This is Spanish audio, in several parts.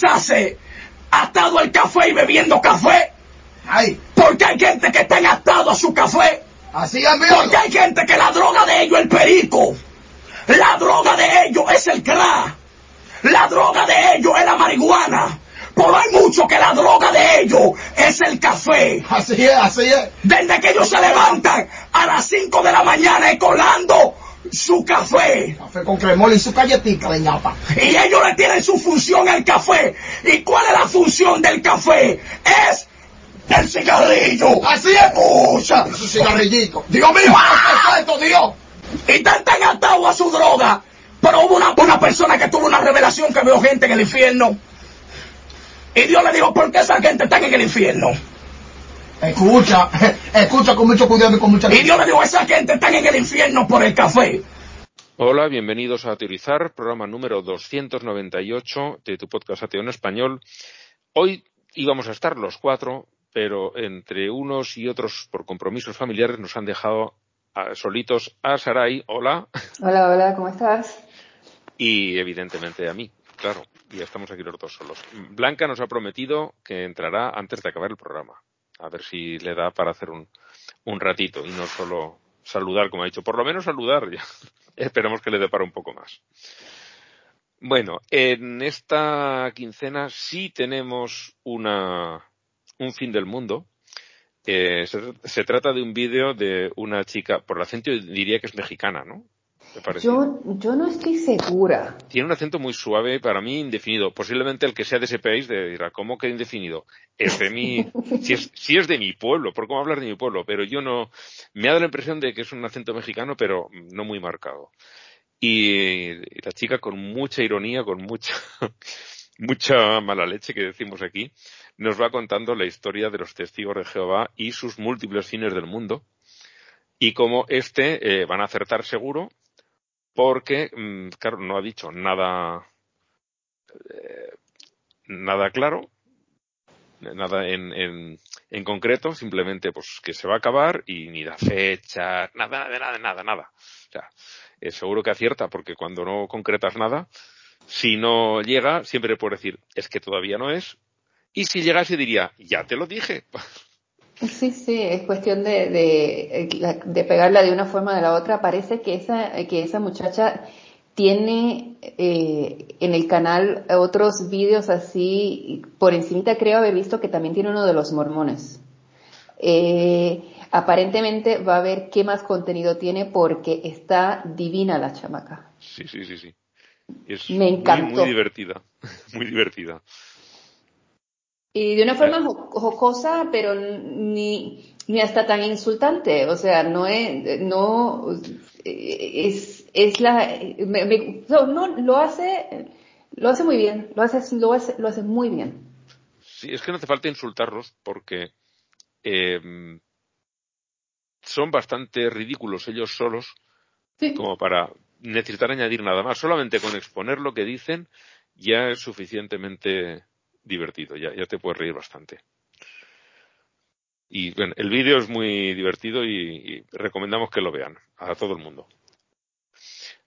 esclavizarse atado al café y bebiendo café. Ay, Porque hay gente que está atado a su café. así. Porque hay gente que la droga de ellos es el perico. La droga de ellos es el crack. La droga de ellos es la marihuana. Pero hay mucho que la droga de ellos es el café. Así es, así es. Desde que ellos se levantan a las 5 de la mañana y colando su café. Café con cremol y su galletita de ñapa. Y ellos le tienen su función al café. ¿Y cuál es la función del café? Es el cigarrillo. Así es, pucha. Su cigarrillito. Dios mío. ¿Qué es esto, Dios? Y están tan atados a su droga. Pero hubo una, una persona que tuvo una revelación que vio gente en el infierno. Y Dios le dijo, ¿por qué esa gente está en el infierno? Escucha, escucha con mucho cuidado y con mucha Y Dios le dijo, esa gente está en el infierno por el café. Hola, bienvenidos a Teorizar, programa número 298 de tu podcast Ateo en Español. Hoy íbamos a estar los cuatro, pero entre unos y otros por compromisos familiares nos han dejado a- solitos a Sarai, hola, Hola, hola, ¿cómo estás? y evidentemente a mí, claro, y estamos aquí los dos solos. Blanca nos ha prometido que entrará antes de acabar el programa, a ver si le da para hacer un, un ratito y no solo saludar, como ha dicho, por lo menos saludar, ya. esperemos que le dé para un poco más. Bueno, en esta quincena sí tenemos una, un fin del mundo. Eh, se, se trata de un vídeo de una chica, por el acento diría que es mexicana, ¿no? Yo, yo no estoy segura. Tiene un acento muy suave, para mí indefinido. Posiblemente el que sea de ese país de- dirá, ¿cómo que indefinido? Es de mi, si es, si es de mi pueblo, ¿por cómo hablar de mi pueblo? Pero yo no, me ha dado la impresión de que es un acento mexicano, pero no muy marcado. Y, y la chica con mucha ironía, con mucha, mucha mala leche que decimos aquí, nos va contando la historia de los testigos de Jehová y sus múltiples fines del mundo. Y cómo este eh, van a acertar seguro, porque, mm, claro, no ha dicho nada, eh, nada claro, nada en, en, en concreto, simplemente pues que se va a acabar y ni da fecha, nada, nada, nada, nada, nada. O sea, eh, seguro que acierta, porque cuando no concretas nada, si no llega, siempre puedes decir, es que todavía no es, y si llegase diría, ya te lo dije. Sí, sí, es cuestión de, de, de pegarla de una forma o de la otra. Parece que esa, que esa muchacha tiene eh, en el canal otros vídeos así, por encimita creo haber visto que también tiene uno de los mormones. Eh, aparentemente va a ver qué más contenido tiene porque está divina la chamaca. Sí, sí, sí, sí. Es Me muy, encantó. muy divertida, muy divertida. Y de una forma jo- jocosa, pero ni, ni hasta tan insultante. O sea, no es, no, es, es la, me- me- no, no, lo hace, lo hace muy bien, lo hace, lo hace, lo hace muy bien. Sí, es que no hace falta insultarlos porque eh, son bastante ridículos ellos solos Sí. como para necesitar añadir nada más. Solamente con exponer lo que dicen ya es suficientemente divertido, ya, ya te puedes reír bastante. Y bueno, el vídeo es muy divertido y, y recomendamos que lo vean a todo el mundo.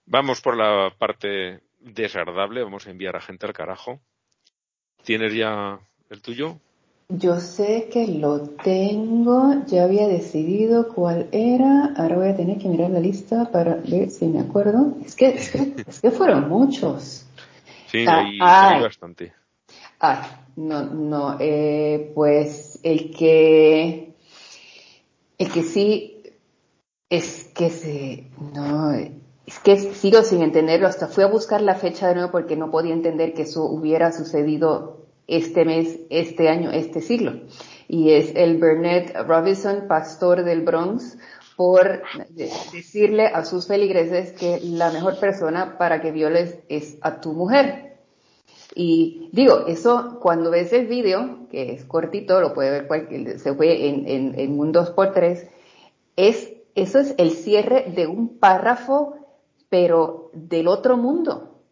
Vamos por la parte desagradable, vamos a enviar a gente al carajo. ¿Tienes ya el tuyo? Yo sé que lo tengo, ya había decidido cuál era, ahora voy a tener que mirar la lista para ver si me acuerdo. Es que, es que, es que fueron muchos. Sí, Ah, hay, ay. hay bastante. Ah, no, no, eh, pues el que, el que sí, es que se, no, es que sigo sin entenderlo, hasta fui a buscar la fecha de nuevo porque no podía entender que eso hubiera sucedido este mes, este año, este siglo. Y es el Burnett Robinson, pastor del Bronx, por de- decirle a sus feligreses que la mejor persona para que violes es a tu mujer. Y digo, eso cuando ves el vídeo, que es cortito, lo puede ver cualquier, se fue en, un 2x3, es, eso es el cierre de un párrafo, pero del otro mundo.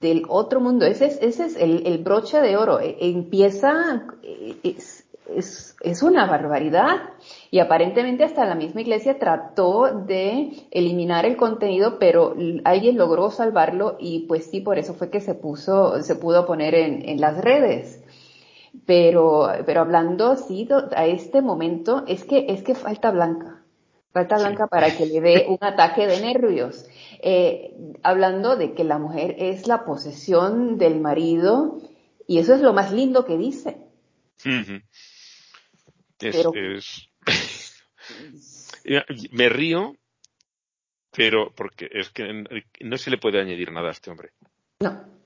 Del otro mundo. Ese es, ese es el, el broche de oro. E- Empieza, eh, es- es, una barbaridad. Y aparentemente hasta la misma iglesia trató de eliminar el contenido, pero alguien logró salvarlo y pues sí, por eso fue que se puso, se pudo poner en, en las redes. Pero, pero hablando sí, a este momento, es que, es que falta Blanca. Falta Blanca para que le dé un ataque de nervios. Eh, hablando de que la mujer es la posesión del marido, y eso es lo más lindo que dice. Es, me río, pero porque es que no se le puede añadir nada a este hombre. No.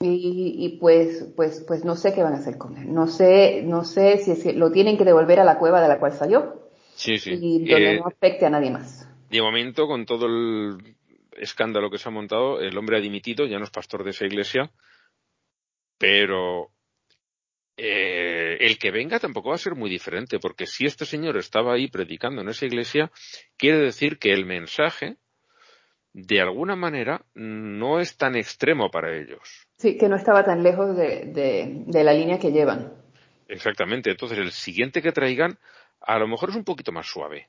Y, y, pues, pues, pues no sé qué van a hacer con él. No sé, no sé si es que lo tienen que devolver a la cueva de la cual salió. Sí, sí. Y donde eh, no afecte a nadie más. De momento, con todo el escándalo que se ha montado, el hombre ha dimitido, ya no es pastor de esa iglesia, pero eh, el que venga tampoco va a ser muy diferente, porque si este señor estaba ahí predicando en esa iglesia, quiere decir que el mensaje, de alguna manera, no es tan extremo para ellos. Sí, que no estaba tan lejos de, de, de la línea que llevan. Exactamente. Entonces, el siguiente que traigan, a lo mejor es un poquito más suave.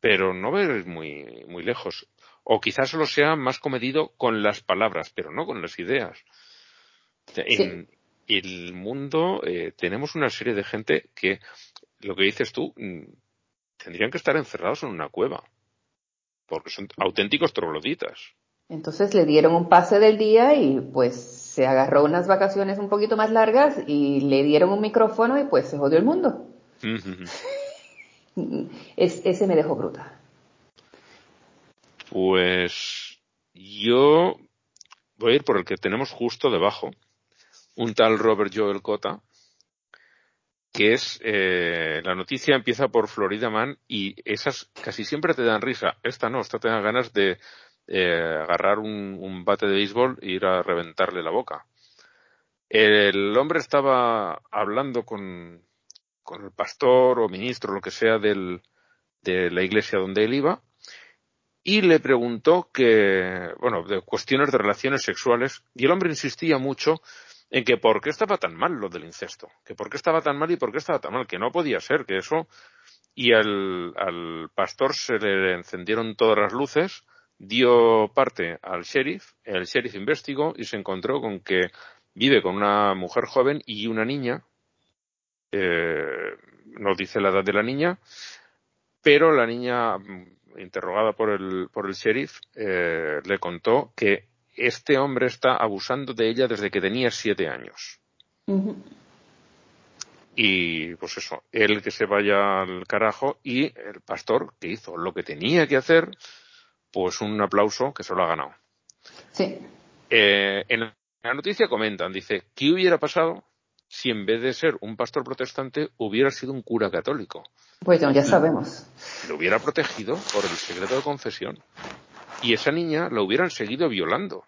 Pero no ir muy, muy lejos. O quizás solo sea más comedido con las palabras, pero no con las ideas. En el mundo eh, tenemos una serie de gente que, lo que dices tú, mm, tendrían que estar encerrados en una cueva. Porque son auténticos trogloditas. Entonces le dieron un pase del día y pues se agarró unas vacaciones un poquito más largas y le dieron un micrófono y pues se jodió el mundo. es, ese me dejó bruta. Pues yo voy a ir por el que tenemos justo debajo, un tal Robert Joel Cota, que es eh, la noticia empieza por Florida Man y esas casi siempre te dan risa. Esta no, esta te da ganas de eh, agarrar un, bate de béisbol e ir a reventarle la boca. El hombre estaba hablando con, con el pastor o ministro, lo que sea, del, de la iglesia donde él iba, y le preguntó que, bueno, de cuestiones de relaciones sexuales, y el hombre insistía mucho en que por qué estaba tan mal lo del incesto, que por qué estaba tan mal y por qué estaba tan mal, que no podía ser, que eso, y al, al pastor se le encendieron todas las luces, dio parte al sheriff, el sheriff investigó y se encontró con que vive con una mujer joven y una niña, eh, no dice la edad de la niña, pero la niña, mm, interrogada por el, por el sheriff, eh, le contó que este hombre está abusando de ella desde que tenía siete años. Y pues eso, él que se vaya al carajo y el pastor que hizo lo que tenía que hacer, pues un aplauso que se lo ha ganado. Sí. Eh, en la noticia comentan, dice, ¿qué hubiera pasado si en vez de ser un pastor protestante hubiera sido un cura católico? Pues ya sabemos. Lo hubiera protegido por el secreto de confesión. Y esa niña la hubieran seguido violando.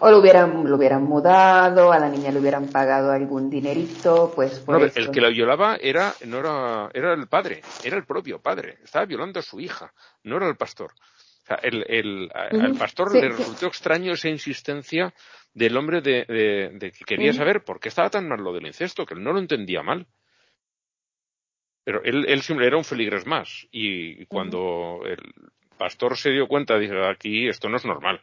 O lo hubieran, lo hubieran mudado, a la niña le hubieran pagado algún dinerito, pues por El que la violaba era, no era, era el padre, era el propio padre. Estaba violando a su hija, no era el pastor. O sea, el, el, al pastor le resultó extraño esa insistencia del hombre de, de, que quería saber por qué estaba tan mal lo del incesto, que él no lo entendía mal. Pero él, él siempre era un feligres más. Y cuando el pastor se dio cuenta, dijo, aquí esto no es normal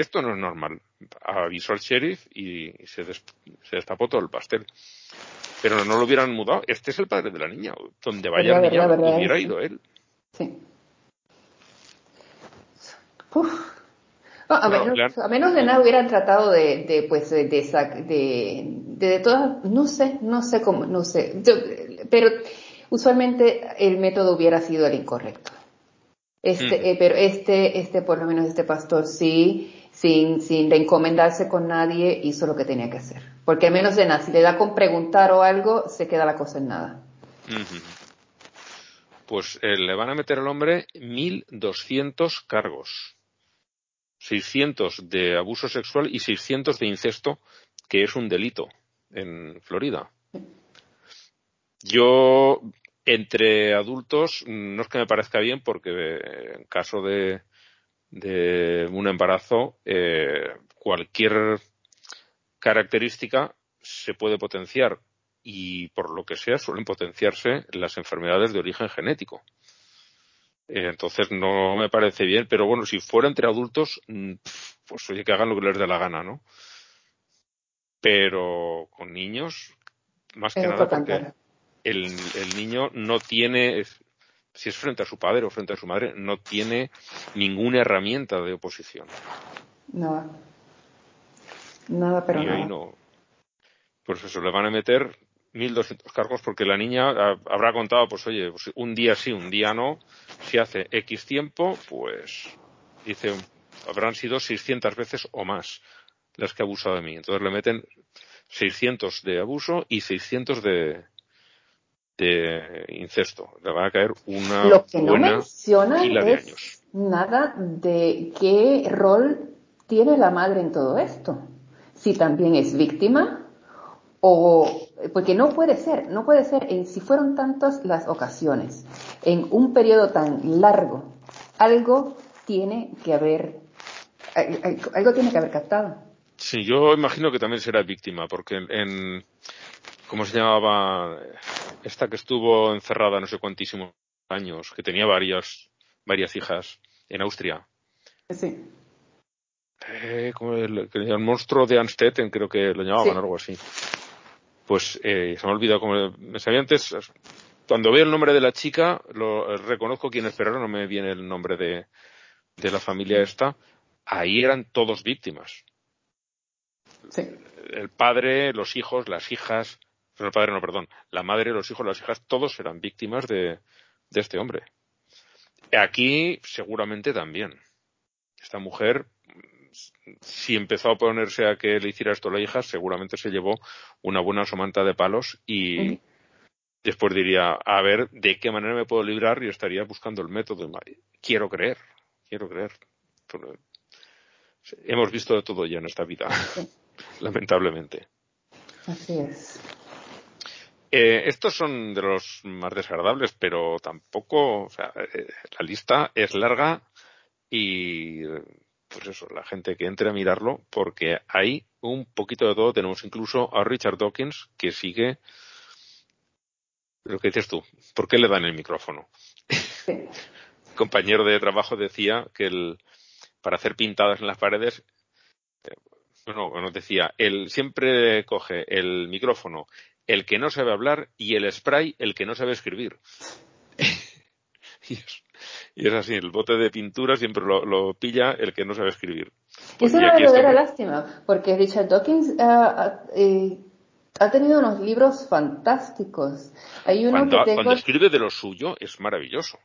esto no es normal. Avisó al sheriff y se, destapó todo el pastel. Pero no lo hubieran mudado. Este es el padre de la niña. Donde vaya la niña, hubiera ido él. Sí. a, menos, de nada hubieran tratado de, de pues, de, de, de, todas, no sé, no sé cómo, no sé, pero usualmente el método hubiera sido el incorrecto. Este, mm. eh, pero este, este, por lo menos este pastor sí, sin, sin encomendarse con nadie, hizo lo que tenía que hacer. Porque al menos de nada, si le da con preguntar o algo, se queda la cosa en nada. Pues eh, le van a meter al hombre 1.200 cargos. 600 de abuso sexual y 600 de incesto, que es un delito en Florida. Yo, entre adultos, no es que me parezca bien porque en caso de, de un embarazo, eh, cualquier característica se puede potenciar y por lo que sea suelen potenciarse las enfermedades de origen genético. Eh, entonces no me parece bien, pero bueno, si fuera entre adultos, mm, pues oye, que hagan lo que les dé la gana, ¿no? Pero con niños, más que nada porque el, el niño no tiene, si es frente a su padre o frente a su madre, no tiene ninguna herramienta de oposición. Nada. Nada, pero y ahí no. Pues eso, le van a meter 1.200 cargos porque la niña habrá contado, pues oye, pues un día sí, un día no. Si hace X tiempo, pues dice, habrán sido 600 veces o más las que ha abusado de mí. Entonces le meten 600 de abuso y 600 de, de incesto. Le va a caer una Lo que no buena menciona fila de es años. nada de qué rol tiene la madre en todo esto. Si también es víctima o porque no puede ser, no puede ser, en, si fueron tantas las ocasiones, en un periodo tan largo, algo tiene que haber, al- al- algo tiene que haber captado. Sí, yo imagino que también será víctima, porque en, en- ¿cómo se llamaba? Esta que estuvo encerrada no sé cuantísimos años, que tenía varias, varias hijas en Austria. Sí. Eh, como el, monstruo de Anstetten, creo que lo llamaban, Sí. algo así. Pues eh, se me ha olvidado como me sabía antes. Cuando veo el nombre de la chica, lo eh, reconozco quién es, pero no me viene el nombre de, de la familia esta. Ahí eran todos víctimas. Sí. El padre, los hijos, las hijas, el padre no, perdón, la madre, los hijos, las hijas, todos eran víctimas de, de este hombre. Aquí seguramente también. Esta mujer, si empezó a ponerse a que le hiciera esto a la hija, seguramente se llevó una buena somanta de palos y después diría, a ver de qué manera me puedo librar y estaría buscando el método. Quiero creer, quiero creer. Hemos visto de todo ya en esta vida, lamentablemente. Así es. Eh, estos son de los más desagradables, pero tampoco, o sea, eh, la lista es larga y pues eso, la gente que entre a mirarlo, porque hay un poquito de todo. Tenemos incluso a Richard Dawkins que sigue lo que dices tú. ¿Por qué le dan el micrófono? Sí. compañero de trabajo decía que el, para hacer pintadas en las paredes, eh, bueno, nos decía, él siempre coge el micrófono el que no sabe hablar y el spray el que no sabe escribir. y, es, y es así, el bote de pintura siempre lo, lo pilla el que no sabe escribir. Es una verdadera lástima, porque Richard Dawkins ah, eh, ha tenido unos libros fantásticos. Hay uno cuando, que tengo, cuando escribe de lo suyo es maravilloso.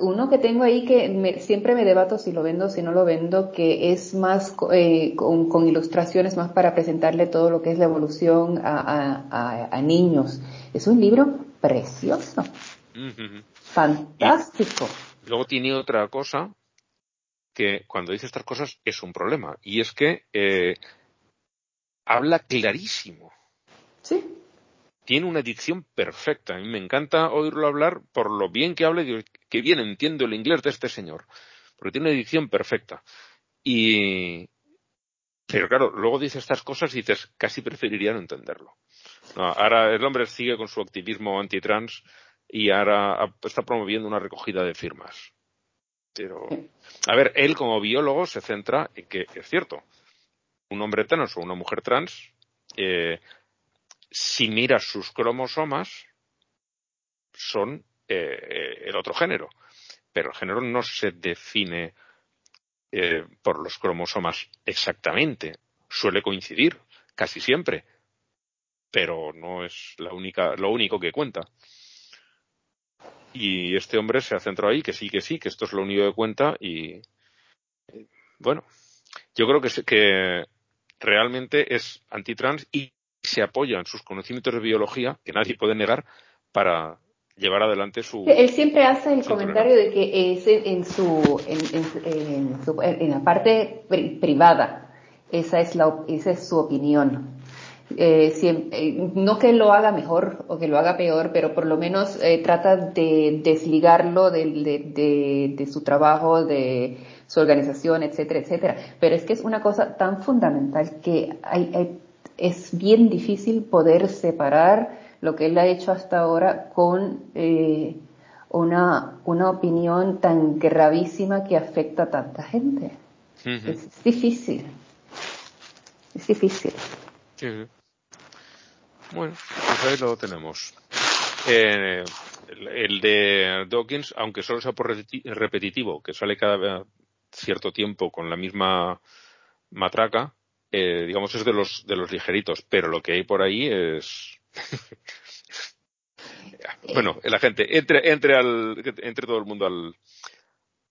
Uno que tengo ahí que me- siempre me debato si lo vendo o si no lo vendo, que es más eh, con, con ilustraciones, más para presentarle todo lo que es la evolución a, a- a- a niños. Es un libro precioso, fantástico. Luego tiene otra cosa que cuando dice estas cosas es un problema y es que eh, habla clarísimo. Sí, Tiene una dicción perfecta. A mí me encanta oírlo hablar por lo bien que habla y qué bien entiendo el inglés de este señor. Porque tiene una dicción perfecta. Y, pero claro, luego dice estas cosas y dices, casi preferiría no entenderlo. Ahora el hombre sigue con su activismo antitrans y ahora está promoviendo una recogida de firmas. Pero, a ver, él como biólogo se centra en que es cierto, un hombre trans o una mujer trans, eh, si miras sus cromosomas, son eh, el otro género. Pero el género no se define eh, por los cromosomas exactamente. Suele coincidir, casi siempre. Pero no es la única, lo único que cuenta. Y este hombre se ha centrado ahí, que sí, que sí, que esto es lo único que cuenta y eh, bueno, yo creo que, que realmente es antitrans y se apoya en sus conocimientos de biología, que nadie puede negar, para llevar adelante su... Él siempre hace el comentario de que es en, en su, en, en- en su- en la parte pri- privada, esa es, la, esa es su opinión. Eh, eh, no que lo haga mejor o que lo haga peor, pero por lo menos eh, trata de desligarlo del- de, de- de su trabajo, de su organización, etcétera, etcétera. Pero es que es una cosa tan fundamental que hay, hay es bien difícil poder separar lo que él ha hecho hasta ahora con eh, una, una opinión tan gravísima que afecta a tanta gente. es, difícil. Es difícil. Bueno, pues ahí lo tenemos. Eh, el, de Dawkins, aunque solo sea por repetitivo, que sale cada cierto tiempo con la misma matraca, eh, digamos es de los de los ligeritos, pero lo que hay por ahí es bueno, la gente entre entre al entre todo el mundo al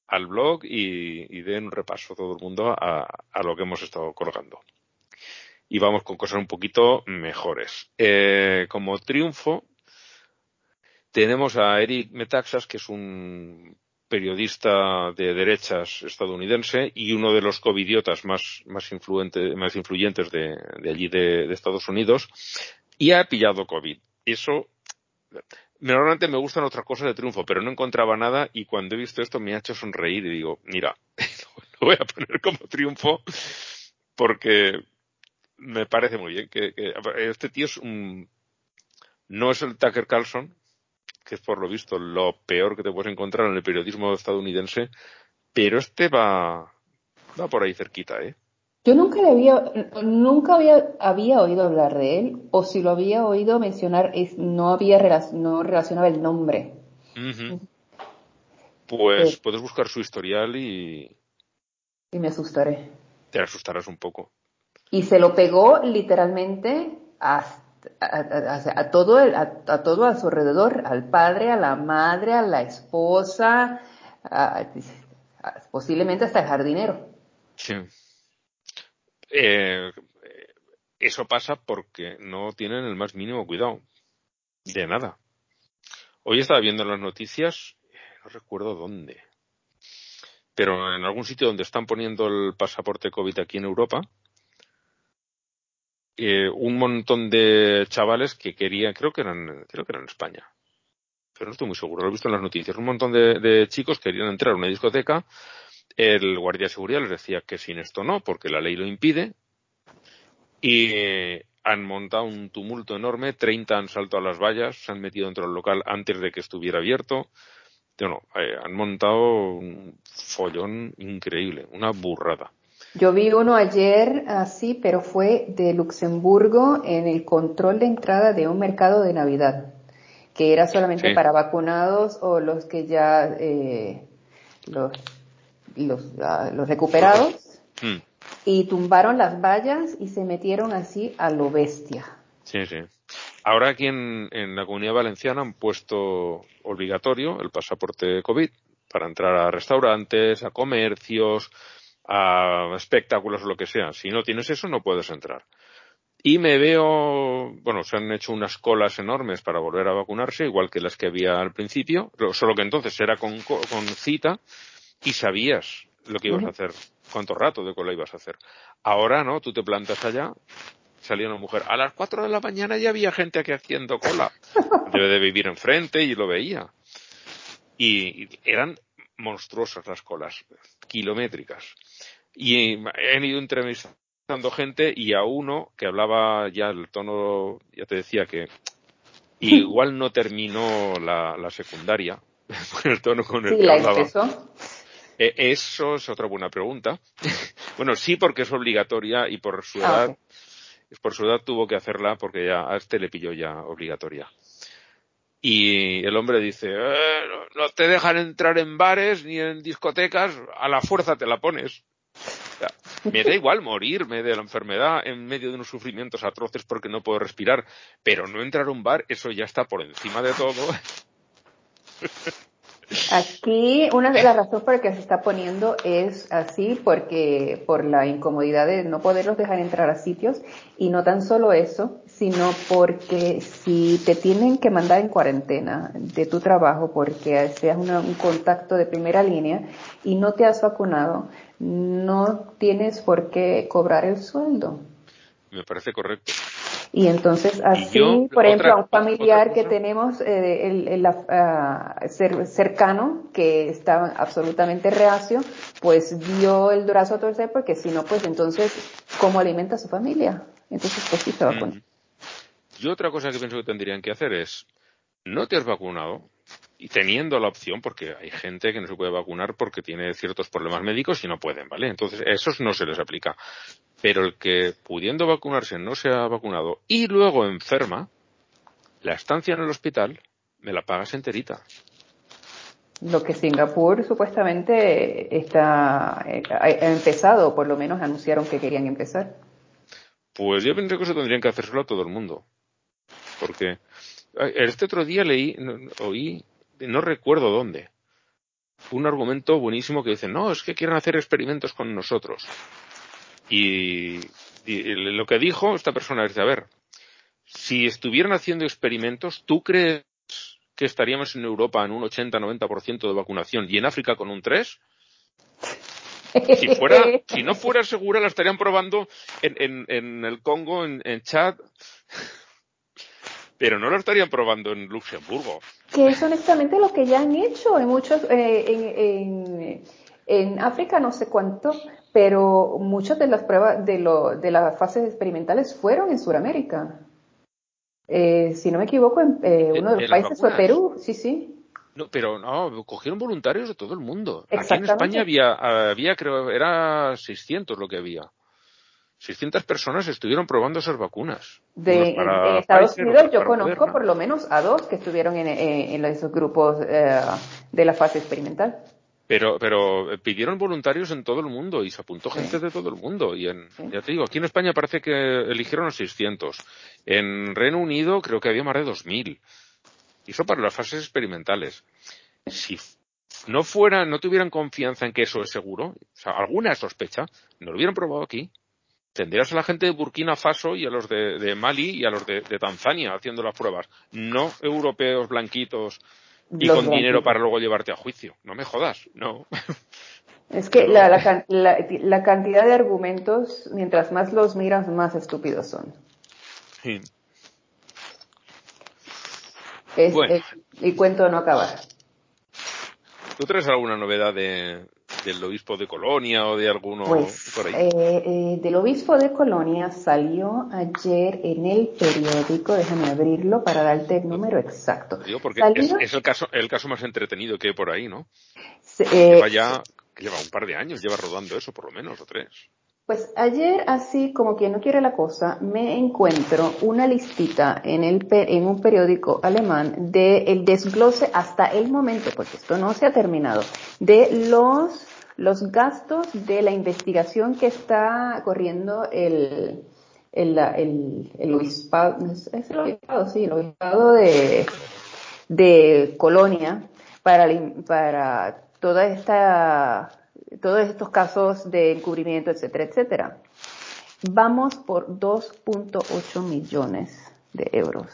al blog y, y den un repaso todo el mundo a, a lo que hemos estado colgando y vamos con cosas un poquito mejores. Eh, como triunfo, tenemos a Eric Metaxas, que es un periodista de derechas estadounidense y uno de los covidiotas más, más, más influyentes de, allí de, Estados Unidos, y ha pillado COVID. Eso, normalmente me gustan otras cosas de triunfo, pero no encontraba nada y cuando he visto esto me ha hecho sonreír y digo, mira, lo voy a poner como triunfo porque me parece muy bien que, este tío es un no es el Tucker Carlson que es por lo visto lo peor que te puedes encontrar en el periodismo estadounidense pero este va va por ahí cerquita eh yo nunca le había nunca había había oído hablar de él o si lo había oído mencionar es no había no relacionaba el nombre. Pues puedes buscar su historial y y me asustaré. te asustarás un poco. Y se lo pegó literalmente a, a, todo a, todo a su alrededor, al padre, a la madre, a la esposa, posiblemente hasta el jardinero. Sí. Eh, eso pasa porque no tienen el más mínimo cuidado. De nada. Hoy estaba viendo las noticias, no recuerdo dónde, pero en algún sitio donde están poniendo el pasaporte COVID aquí en Europa, eh, un montón de chavales que querían, creo que eran, creo que eran en España, pero no estoy muy seguro, lo he visto en las noticias, un montón de, chicos querían entrar a una discoteca, el guardia de seguridad les decía que sin esto no, porque la ley lo impide, y han montado un tumulto enorme, 30 han saltado a las vallas, se han metido dentro del local antes de que estuviera abierto, no, eh, han montado un follón increíble, una burrada. Yo vi uno ayer así, pero fue de Luxemburgo en el control de entrada de un mercado de Navidad, que era solamente para vacunados o los que ya, eh, los, los, ah, los recuperados, hmm. y tumbaron las vallas y se metieron así a lo bestia. Sí, sí. Ahora aquí en, en la comunidad valenciana han puesto obligatorio el pasaporte COVID para entrar a restaurantes, a comercios, a espectáculos o lo que sea. Si no tienes eso, no puedes entrar. Y me veo, bueno, se han hecho unas colas enormes para volver a vacunarse, igual que las que había al principio, solo que entonces era con, con cita y sabías lo que ibas a hacer, cuánto rato de cola ibas a hacer. Ahora no, tú te plantas allá, salía una mujer, a las cuatro de la mañana ya había gente aquí haciendo cola. Debe de vivir enfrente y lo veía. Y eran monstruosas las colas, kilométricas. Y he ido entrevistando gente y a uno que hablaba ya el tono, ya te decía que igual no terminó la, la secundaria, el tono con el que hablaba. E, eso es otra buena pregunta. bueno, sí porque es obligatoria y por su ah, edad, por su edad tuvo que hacerla porque ya a este le pilló ya obligatoria. Y el hombre dice, eh, no te dejan entrar en bares ni en discotecas, a la fuerza te la pones. Me da igual morirme de la enfermedad en medio de unos sufrimientos atroces porque no puedo respirar, pero no entrar a un bar, eso ya está por encima de todo. Aquí una de las razones por las que se está poniendo es así porque por la incomodidad de no poderlos dejar entrar a sitios y no tan solo eso, sino porque si te tienen que mandar en cuarentena de tu trabajo porque seas un contacto de primera línea y no te has vacunado, no tienes por qué cobrar el sueldo. Me parece correcto. Y entonces así, por ejemplo, a un familiar que tenemos eh, el, el, ah, cercano que estaba absolutamente reacio, pues dio el brazo a torcer porque si no, pues entonces cómo alimenta a su familia. Entonces, pues sí se vacuna. Mm. Y otra cosa que pienso que tendrían que hacer es, no te has vacunado, y teniendo la opción, porque hay gente que no se puede vacunar porque tiene ciertos problemas médicos y no pueden, ¿vale? Entonces, esos no se les aplica. Pero el que pudiendo vacunarse no se ha vacunado y luego enferma, la estancia en el hospital me la pagas enterita. Lo que Singapur supuestamente está, eh, ha empezado, por lo menos anunciaron que querían empezar. Pues yo pienso que eso tendrían que hacérselo a todo el mundo. Porque este otro día leí, oí, no recuerdo dónde, un argumento buenísimo que dice, no, es que quieren hacer experimentos con nosotros. Y, lo que dijo esta persona es a ver, si estuvieran haciendo experimentos, ¿tú crees que estaríamos en Europa en un 80-90% de vacunación y en África con un 3%? Si, fuera, si no fuera segura, la estarían probando en, en, el Congo, en, en Chad, pero no lo estarían probando en Luxemburgo. Que es honestamente lo que ya han hecho en muchos, eh, en, en, África no sé cuánto, pero muchas de las pruebas de, lo, de las fases experimentales fueron en Sudamérica. Eh, si no me equivoco, en, eh, uno de los países fue Perú, sí, sí. No, pero no, cogieron voluntarios de todo el mundo. Aquí en España había, había creo, era 600 lo que había. 600 personas estuvieron probando esas vacunas. De, en, Estados Unidos yo conozco por lo menos a dos que estuvieron en, en, esos grupos eh, de la fase experimental. Pero, pero pidieron voluntarios en todo el mundo y se apuntó gente de todo el mundo. Y en, ya te digo, aquí en España parece que eligieron a 600. En Reino Unido creo que había más de 2.000. Y eso para las fases experimentales. Si no fuera, no tuvieran confianza en que eso es seguro, o sea, alguna sospecha, no lo hubieran probado aquí tendrías a la gente de Burkina Faso y a los de, Mali y a los de, Tanzania haciendo las pruebas, no europeos blanquitos y con dinero para luego llevarte a juicio. No me jodas, no. Es que la, la, cantidad de argumentos, mientras más los miras, más estúpidos son. Sí. Es, y cuento no acabar. ¿Tú traes alguna novedad de, del obispo de Colonia o de alguno pues, por ahí? Eh, eh, del obispo de Colonia salió ayer en el periódico, déjame abrirlo para darte el número exacto. porque es, el caso el caso más entretenido que hay por ahí, ¿no? Eh, lleva ya lleva un par de años, lleva rodando eso por lo menos o tres. Pues ayer, así como quien no quiere la cosa, me encuentro una listita en, el, en un periódico alemán de el desglose hasta el momento, porque esto no se ha terminado, de los, los gastos de la investigación que está corriendo el, el, el, el obispado, es el obispado, sí, el obispado de, de Colonia para, para toda esta todos estos casos de encubrimiento, etcétera, etcétera. Vamos por 2.8 millones de euros.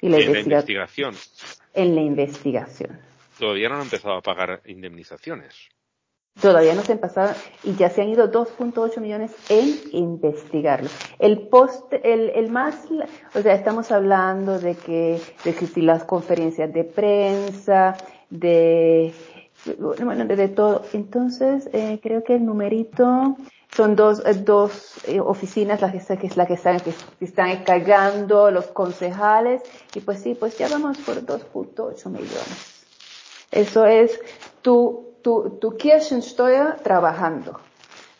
Y la en la investigación. En la investigación. Todavía no han empezado a pagar indemnizaciones. Todavía no se han pasado y ya se han ido 2.8 millones en investigarlo. El post, el, el más, o sea, estamos hablando de que, de que las conferencias de prensa, de bueno, de todo. Entonces, eh, creo que el numerito son dos, eh, dos eh, oficinas las que, que es la que están, que, están encargando los concejales y pues sí, pues ya vamos por 2.8 millones. Eso es tu, tu, tu Kirchensteuer trabajando.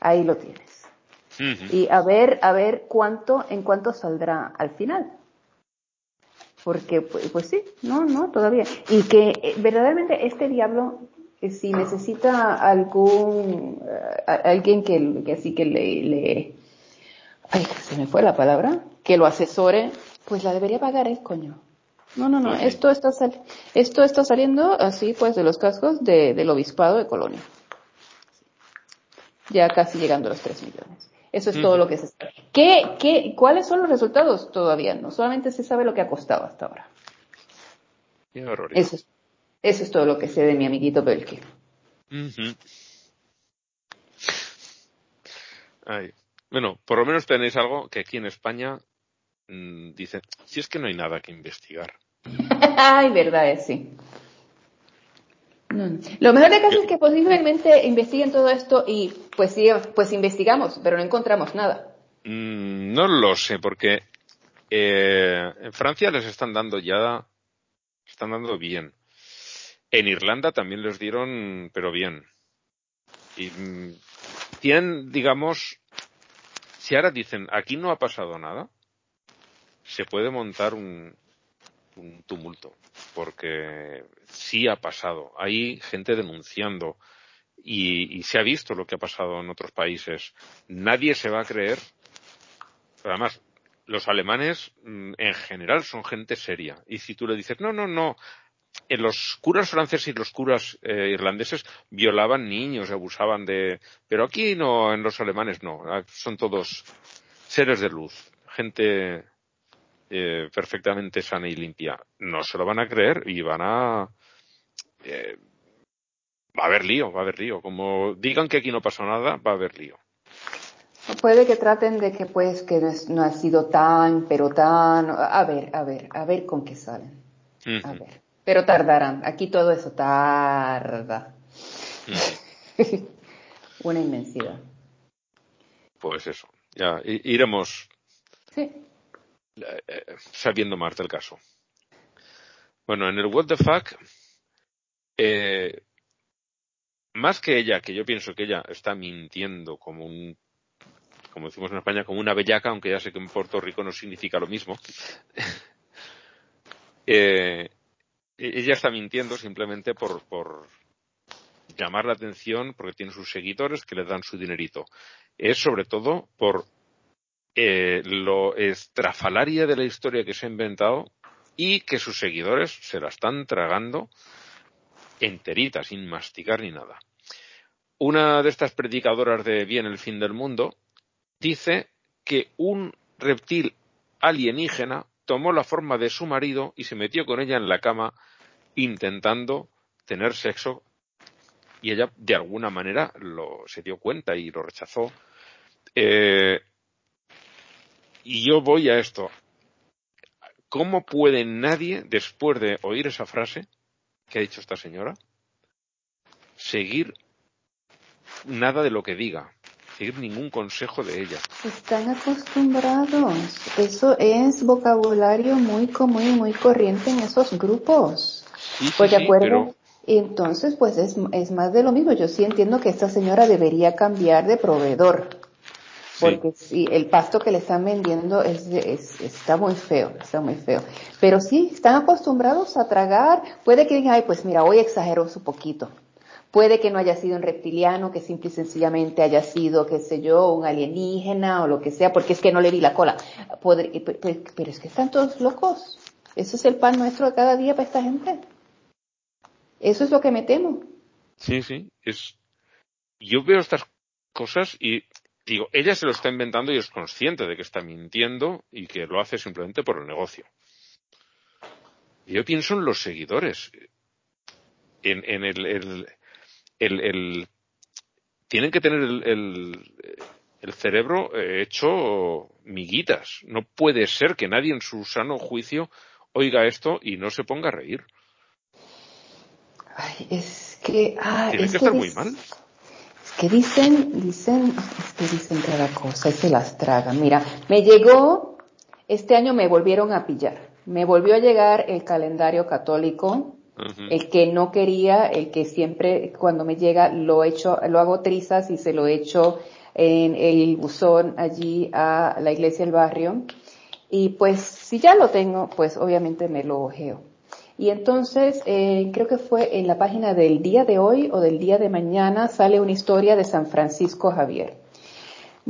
Ahí lo tienes. Y a ver, a ver cuánto, en cuánto saldrá al final. Porque, pues, pues sí, no, no, todavía. Y que verdaderamente este diablo si necesita algún, eh, alguien que, que así que le, le, ay, se me fue la palabra, que lo asesore, pues la debería pagar el coño. No, no, no, esto está, sal, esto está saliendo así pues de los cascos de, del obispado de Colonia. Ya casi llegando a los 3 millones. Eso es todo lo que se sabe. ¿Qué, qué, ¿Cuáles son los resultados? Todavía no. Solamente se sabe lo que ha costado hasta ahora. Eso es eso es todo lo que sé de mi amiguito Belke. Bueno, por lo menos tenéis algo que aquí en España mm, dice, si es que no hay nada que investigar. Ay, verdad es, sí. Lo mejor de caso es que posiblemente investiguen todo esto y pues sí, pues investigamos, pero no encontramos nada. Mm, no lo sé, porque eh, en Francia les están dando ya, están dando bien. En Irlanda también les dieron, pero bien. Y mm, tienen, digamos, si ahora dicen, aquí no ha pasado nada, se puede montar un, un tumulto, porque sí ha pasado. Hay gente denunciando y, y, se ha visto lo que ha pasado en otros países. Nadie se va a creer. Además, los alemanes mm, en general son gente seria. Y si tú le dices, no, no, no, los curas franceses y los curas eh, irlandeses violaban niños, abusaban de... Pero aquí no, en los alemanes no. Son todos seres de luz. Gente eh, perfectamente sana y limpia. No se lo van a creer y van a... Eh, va a haber lío, va a haber lío. Como digan que aquí no pasó nada, va a haber lío. Puede que traten de que pues que no, ha sido tan, pero tan, a ver, a ver, a ver con qué salen. A ver. Pero tardarán. Aquí todo eso tarda. Una inmensidad. Pues eso. Ya iremos sí. Eh, sabiendo más del caso. Bueno, en el What the Fuck, eh, más que ella, que yo pienso que ella está mintiendo como un, como decimos en España, como una bellaca, aunque ya sé que en Puerto Rico no significa lo mismo. eh, ella está mintiendo simplemente por, por llamar la atención, porque tiene sus seguidores que le dan su dinerito. Es sobre todo por eh, lo estrafalaria de la historia que se ha inventado y que sus seguidores se la están tragando enterita, sin masticar ni nada. Una de estas predicadoras de bien el fin del mundo dice que un reptil alienígena tomó la forma de su marido y se metió con ella en la cama intentando tener sexo y ella de alguna manera lo se dio cuenta y lo rechazó. Eh, y yo voy a esto. ¿Cómo puede nadie, después de oír esa frase que ha dicho esta señora, seguir nada de lo que diga? Ningún consejo de ella. Están acostumbrados. Eso es vocabulario muy común y muy corriente en esos grupos. pues de acuerdo. Entonces, pues es, es más de lo mismo. Yo sí entiendo que esta señora debería cambiar de proveedor. Porque sí, el pasto que le están vendiendo es, es, está muy feo, está muy feo. Pero sí, están acostumbrados a tragar. Puede que digan, ay, pues mira, hoy exageró su poquito. Puede que no haya sido un reptiliano, que simple y sencillamente haya sido, qué sé yo, un alienígena o lo que sea, porque es que no le vi la cola. pero es que están todos locos. Eso es el pan nuestro de cada día para esta gente. Eso es lo que me temo. Sí, sí. Es... Yo veo estas cosas y digo, ella se lo está inventando y es consciente de que está mintiendo y que lo hace simplemente por el negocio. Yo pienso en los seguidores, en, en el, el, tienen que tener el, el cerebro eh, hecho miguitas. No puede ser que nadie en su sano juicio oiga esto y no se ponga a reír. Ay, es que... Ah, Tiene es que estar muy mal que dicen, dicen, es que dicen cada cosa y se las tragan. Mira, me llegó, este año me volvieron a pillar. Me volvió a llegar el calendario católico, el que no quería, el que siempre cuando me llega lo hecho, lo hago trizas y se lo echo en el buzón allí a la iglesia del barrio. Y pues si ya lo tengo, pues obviamente me lo ojeo. Y entonces, eh, creo que fue en la página del día de hoy o del día de mañana, sale una historia de San Francisco Javier.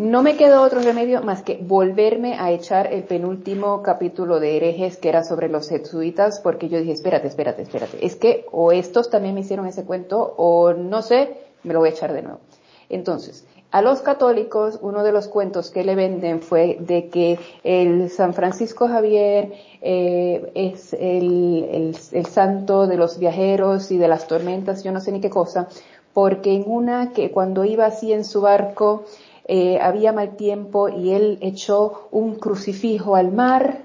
No me quedó otro remedio más que volverme a echar el penúltimo capítulo de herejes que era sobre los jesuitas porque yo dije, espérate, espérate, espérate. Es que o estos también me hicieron ese cuento o no sé, me lo voy a echar de nuevo. Entonces, a los católicos, uno de los cuentos que le venden fue de que el San Francisco Javier eh, es el, el, santo de los viajeros y de las tormentas, yo no sé ni qué cosa, porque en una que cuando iba así en su barco eh, había mal tiempo y él echó un crucifijo al mar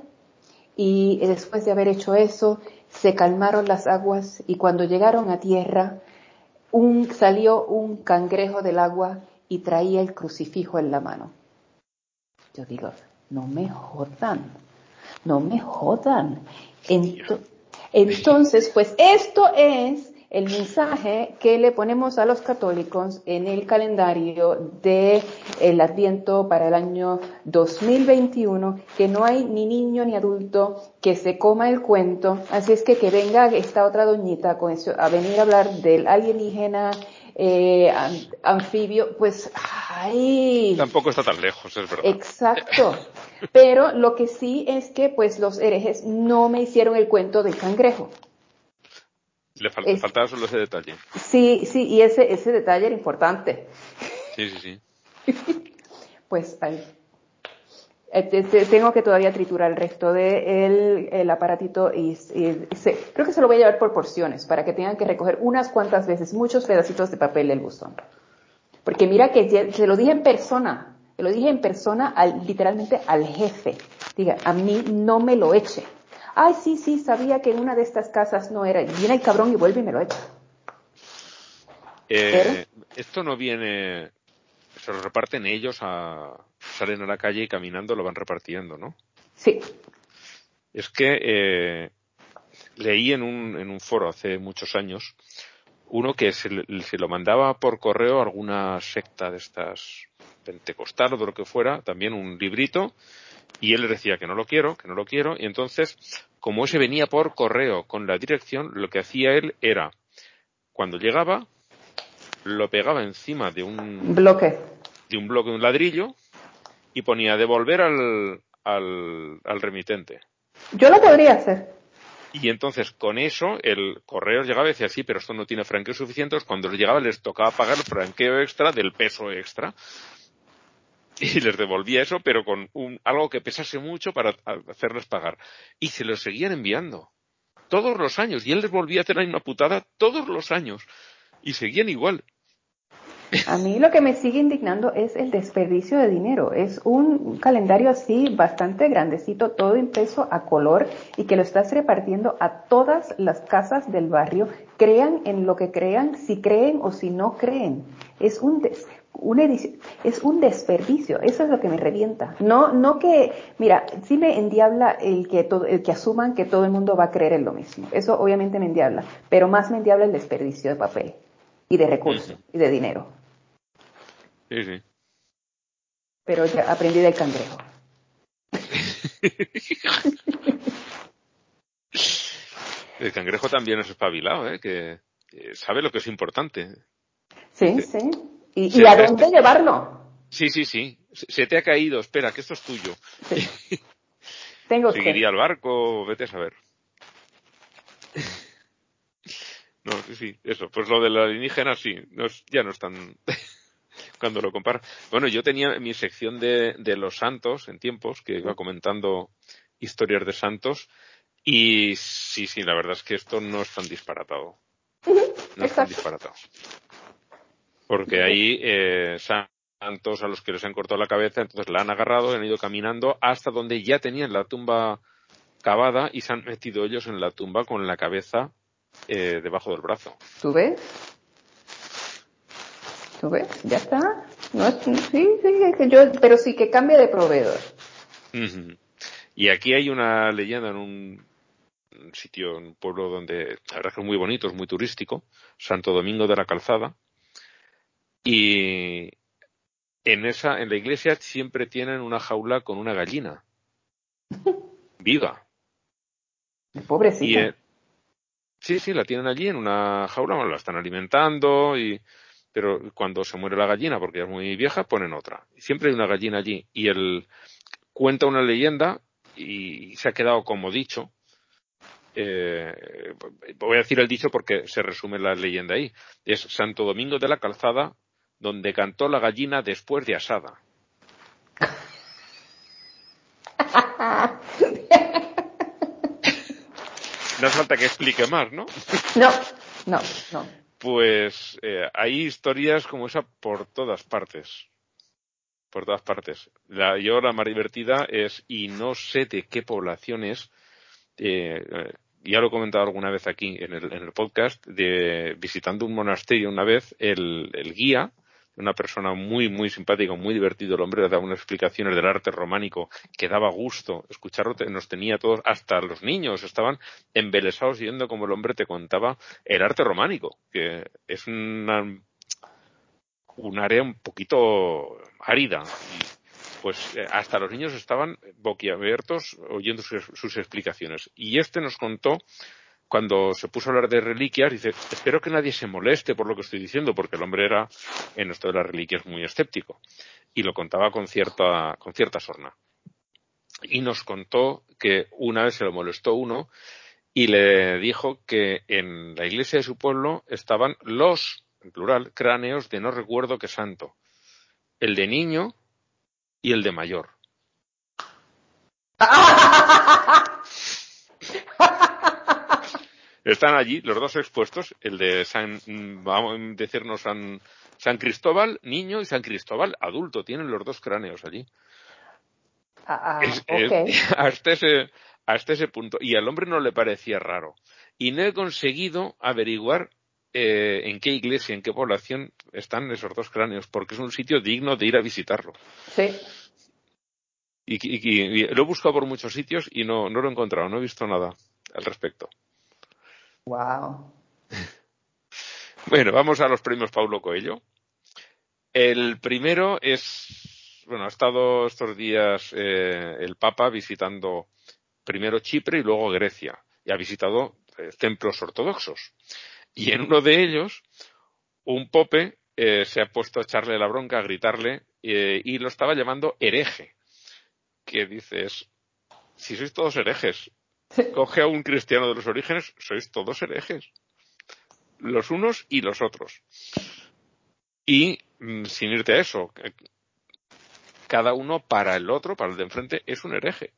y después de haber hecho eso se calmaron las aguas y cuando llegaron a tierra un, salió un cangrejo del agua y traía el crucifijo en la mano. Yo digo, no me jodan, no me jodan. entonces, pues esto es el mensaje que le ponemos a los católicos en el calendario de el Adviento para el año 2021, que no hay ni niño ni adulto que se coma el cuento, así es que que venga esta otra doñita con eso, a venir a hablar del alienígena, eh, anfibio, pues, ay. Tampoco está tan lejos, es verdad. Exacto. Pero lo que sí es que, pues, los herejes no me hicieron el cuento del cangrejo. Le faltaba solo ese detalle. Sí, sí, y ese, ese detalle era importante. Sí, sí, sí. pues ahí. Este, tengo que todavía triturar el resto del el aparatito y, creo que se lo voy a llevar por porciones para que tengan que recoger unas cuantas veces muchos pedacitos de papel del buzón. Porque mira que se lo dije en persona, se lo dije en persona al, literalmente al jefe. Diga, a mí no me lo eche ay, sí, sí, sabía que en una de estas casas no era. Y viene el cabrón y vuelve y me lo echa. Eh, esto no viene, se lo reparten ellos a, salen a la calle y caminando lo van repartiendo, ¿no? Sí. Es que eh, leí en un, en un foro hace muchos años uno que se, se, lo mandaba por correo a alguna secta de estas pentecostal o de lo que fuera, también un librito y él le decía que no lo quiero, que no lo quiero, y entonces, como ese venía por correo con la dirección, lo que hacía él era, cuando llegaba, lo pegaba encima de un bloque, de un bloque, de un ladrillo, y ponía devolver al, al, al remitente. Yo lo podría hacer. Y entonces con eso el correo llegaba y decía, sí, pero esto no tiene franqueos suficientes. Cuando les llegaba les tocaba pagar el franqueo extra del peso extra y les devolvía eso, pero con un, algo que pesase mucho para hacerles pagar. Y se los seguían enviando. Todos los años. Y él les volvía a hacer la misma putada todos los años. Y seguían igual. A mí lo que me sigue indignando es el desperdicio de dinero. Es un calendario así bastante grandecito, todo impreso a color y que lo estás repartiendo a todas las casas del barrio, crean en lo que crean, si creen o si no creen. Es un des una edición, es un desperdicio, eso es lo que me revienta. No, no que, mira, sí me endiabla el que todo, el que asuman que todo el mundo va a creer en lo mismo. Eso obviamente me endiabla, pero más me endiabla el desperdicio de papel y de recursos y de dinero. Sí, sí. Pero ya aprendí del cangrejo. el cangrejo también es espabilado, ¿eh? que sabe lo que es importante. Sí, sí. ¿Y, a dónde llevarlo? Sí, sí, sí. Se te ha caído. Espera, que esto es tuyo. Tengo Seguiría al barco, vete a saber. No, sí, sí, eso. Pues lo de la alienígena, sí. No ya no es tan... cuando lo compara. Bueno, yo tenía mi sección de, de los santos en tiempos, que iba comentando historias de santos, y sí, sí, la verdad es que esto no es tan disparatado. No es tan disparatado. Porque ahí eh, santos a los que les han cortado la cabeza, entonces la han agarrado y han ido caminando hasta donde ya tenían la tumba cavada y se han metido ellos en la tumba con la cabeza eh, debajo del brazo. ¿Tú ves? ¿Tú ves? Ya está. No, sí, sí, yo, pero sí que cambie de proveedor. Y aquí hay una leyenda en un sitio, un pueblo donde la verdad que es muy bonito, es muy turístico, Santo Domingo de la Calzada, y en esa, en la iglesia siempre tienen una jaula con una gallina. Viva. Pobrecita. Eh, sí, sí, la tienen allí en una jaula, bueno, la están alimentando y, pero cuando se muere la gallina, porque es muy vieja, ponen otra. Siempre hay una gallina allí. Y él cuenta una leyenda y se ha quedado como dicho. Eh, voy a decir el dicho porque se resume la leyenda ahí. Es Santo Domingo de la Calzada, donde cantó la gallina después de asada. no hace falta que explique más, ¿no? No, no, no. Pues eh, hay historias como esa por todas partes. Por todas partes. La, yo la más divertida es, y no sé de qué población es, eh, ya lo he comentado alguna vez aquí en el, en el podcast, de visitando un monasterio una vez, el, el guía una persona muy, muy simpática, muy divertido. El hombre daba unas explicaciones del arte románico que daba gusto. Escucharlo nos tenía todos, hasta los niños estaban embelesados viendo como el hombre te contaba el arte románico, que es una, un área un poquito árida. pues eh, hasta los niños estaban boquiabiertos oyendo sus explicaciones. Y este nos contó cuando se puso a hablar de reliquias, dice, espero que nadie se moleste por lo que estoy diciendo, porque el hombre era en esto de las reliquias muy escéptico. Y lo contaba con cierta, con cierta sorna. Y nos contó que una vez se lo molestó uno y le dijo que en la iglesia de su pueblo estaban los, en plural, cráneos de no recuerdo qué santo. El de niño y el de mayor. Están allí los dos expuestos, el de San, vamos a decirnos San, San Cristóbal niño y San Cristóbal adulto, tienen los dos cráneos allí. Ah, ah hasta, ese, hasta ese punto. Y al hombre no le parecía raro. Y no he conseguido averiguar eh, en qué iglesia, en qué población están esos dos cráneos, porque es un sitio digno de ir a visitarlo. Sí. Y, lo he buscado por muchos sitios y no, no lo he encontrado, no he visto nada al respecto. Wow. Bueno, vamos a los premios Paulo Coelho. El primero es, bueno, ha estado estos días eh, el Papa visitando primero Chipre y luego Grecia y ha visitado eh, templos ortodoxos. Y en uno de ellos, un pope eh, se ha puesto a echarle la bronca, a gritarle y lo estaba llamando hereje. Que dices, si sois todos herejes, Coge a un cristiano de los orígenes, sois todos herejes. Los unos y los otros. Y mm, sin irte a eso, cada uno para el otro, para el de enfrente, es un hereje.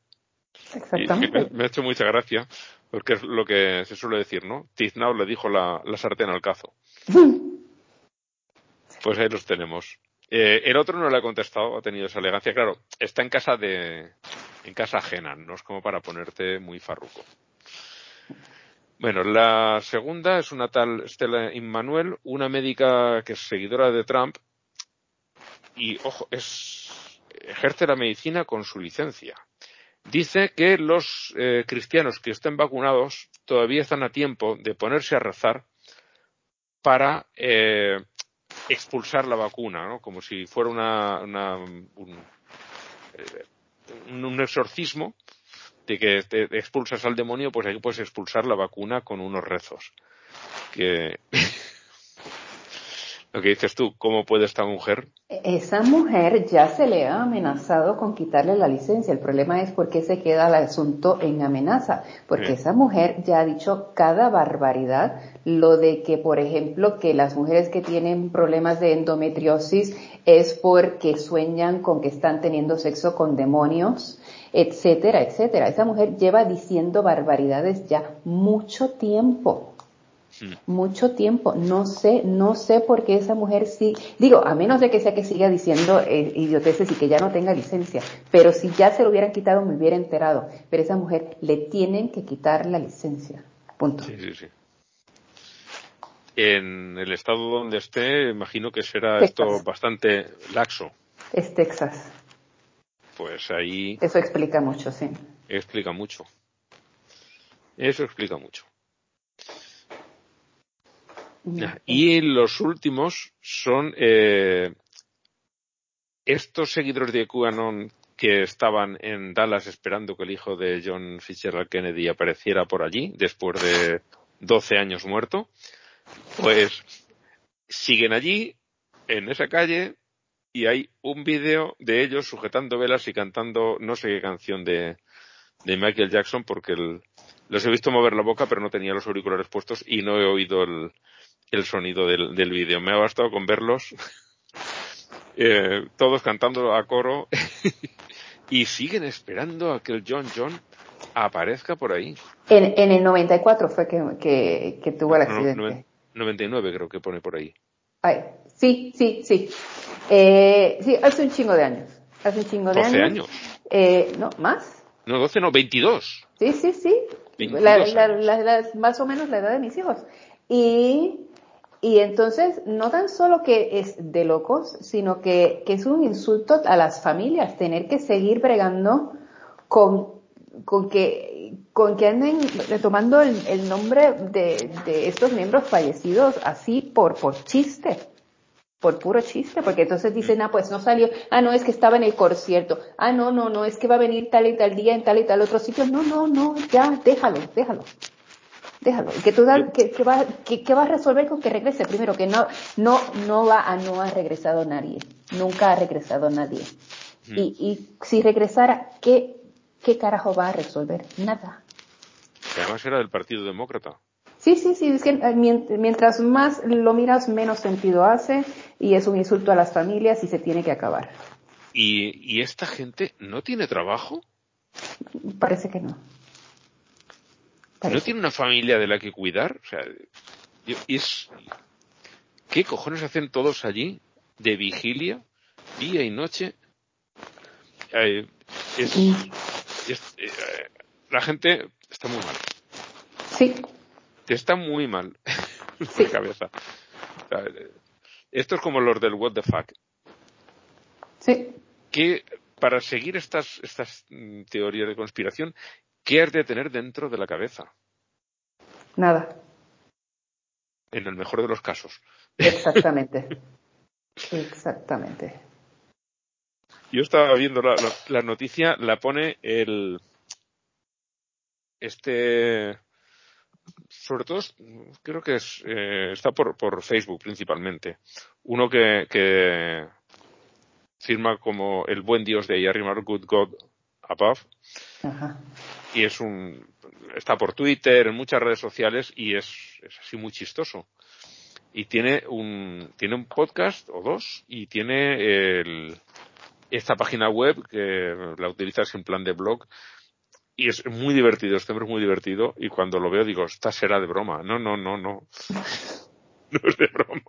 Exactamente. me, ha hecho mucha gracia, porque es lo que se suele decir, ¿no? Tiznao le dijo la, sartén al cazo. pues ahí los tenemos. Eh, el otro no le ha contestado, ha tenido esa elegancia. Claro, está en casa de, en casa ajena, no es como para ponerte muy farruco. Bueno, la segunda es una tal Stella Immanuel, una médica que es seguidora de Trump y, ojo, es, ejerce la medicina con su licencia. Dice que los eh, cristianos que estén vacunados todavía están a tiempo de ponerse a rezar para eh, expulsar la vacuna, ¿no? Como si fuera una, una un, eh, un exorcismo de que te expulsas al demonio, pues ahí puedes expulsar la vacuna con unos rezos. Que lo que dices tú, ¿cómo puede esta mujer? Esa mujer ya se le ha amenazado con quitarle la licencia. El problema es por qué se queda el asunto en amenaza. Porque esa mujer ya ha dicho cada barbaridad. Lo de que, por ejemplo, que las mujeres que tienen problemas de endometriosis es porque sueñan con que están teniendo sexo con demonios, etcétera, etcétera. Esa mujer lleva diciendo barbaridades ya mucho tiempo. Hmm. Mucho tiempo. No sé, no sé por qué esa mujer sí, digo, a menos de que sea que siga diciendo eh, idioteces y que ya no tenga licencia, pero si ya se lo hubieran quitado me hubiera enterado. Pero esa mujer le tienen que quitar la licencia. Punto. Sí, sí, sí en el estado donde esté, imagino que será esto bastante laxo. Es Texas. Pues ahí. Eso explica mucho, sí. Explica mucho. Eso explica mucho. Y los últimos son eh, estos seguidores de QAnon que estaban en Dallas esperando que el hijo de John Fitzgerald Kennedy apareciera por allí después de 12 años muerto pues siguen allí, en esa calle, y hay un vídeo de ellos sujetando velas y cantando no sé qué canción de, de Michael Jackson porque los he visto mover la boca pero no tenía los auriculares puestos y no he oído el, el sonido del, del vídeo. Me ha bastado con verlos eh, todos cantando a coro y siguen esperando a que el John John aparezca por ahí. En, en el 94 fue que, que, que tuvo el accidente. 99 creo que pone por ahí. Ay, sí, sí, sí. Eh, sí, hace un chingo de años. Hace un chingo de 12 años. Eh, no, ¿más? No, 12 no, 22. Sí, sí, sí. La, la, más o menos la edad de mis hijos. Y y entonces, no tan solo que es de locos, sino que, que es un insulto a las familias tener que seguir bregando con, con que, con que anden retomando el, nombre de, de, estos miembros fallecidos así por, por chiste, por puro chiste, porque entonces dicen, ah, pues no salió, ah, no, es que estaba en el concierto, ah, no, no, no, es que va a venir tal y tal día en tal y tal otro sitio, no, no, no, ya, déjalo, déjalo déjalo. Que tú que, que, va, que, va a resolver con que regrese. Primero, que no, no, no va a, no ha regresado nadie. Nunca ha regresado nadie. Y, y si regresara, ¿qué, ¿qué carajo va a resolver? Nada. Además era del Partido Demócrata. Sí, sí, sí, es que eh, mientras más lo miras, menos sentido hace y es un insulto a las familias y se tiene que acabar. ¿Y, y esta gente no tiene trabajo? Parece que no. ¿No tiene una familia de la que cuidar? O sea, es, ¿qué cojones hacen todos allí de vigilia, día y noche? Eh, es, eh, la gente está muy mal. Sí. Está muy mal sí. de cabeza. esto es como los del what the fuck. Sí. Que para seguir estas, estas mm, teorías de conspiración, ¿Qué has de tener dentro de la cabeza? Nada. En el mejor de los casos. Exactamente. Exactamente. Yo estaba viendo la, noticia, la pone el. Este. Sobre todo, creo que es, eh, está por, por Facebook principalmente. Uno que, que firma como el buen Dios de Yarrimar Good God Above. Ajá y es un está por Twitter, en muchas redes sociales y es, es así muy chistoso. Y tiene un tiene un podcast o dos y tiene el, esta página web que la utilizas en plan de blog y es muy divertido, este hombre es muy divertido y cuando lo veo digo, esta será de broma. No, no, no, no. No es de broma.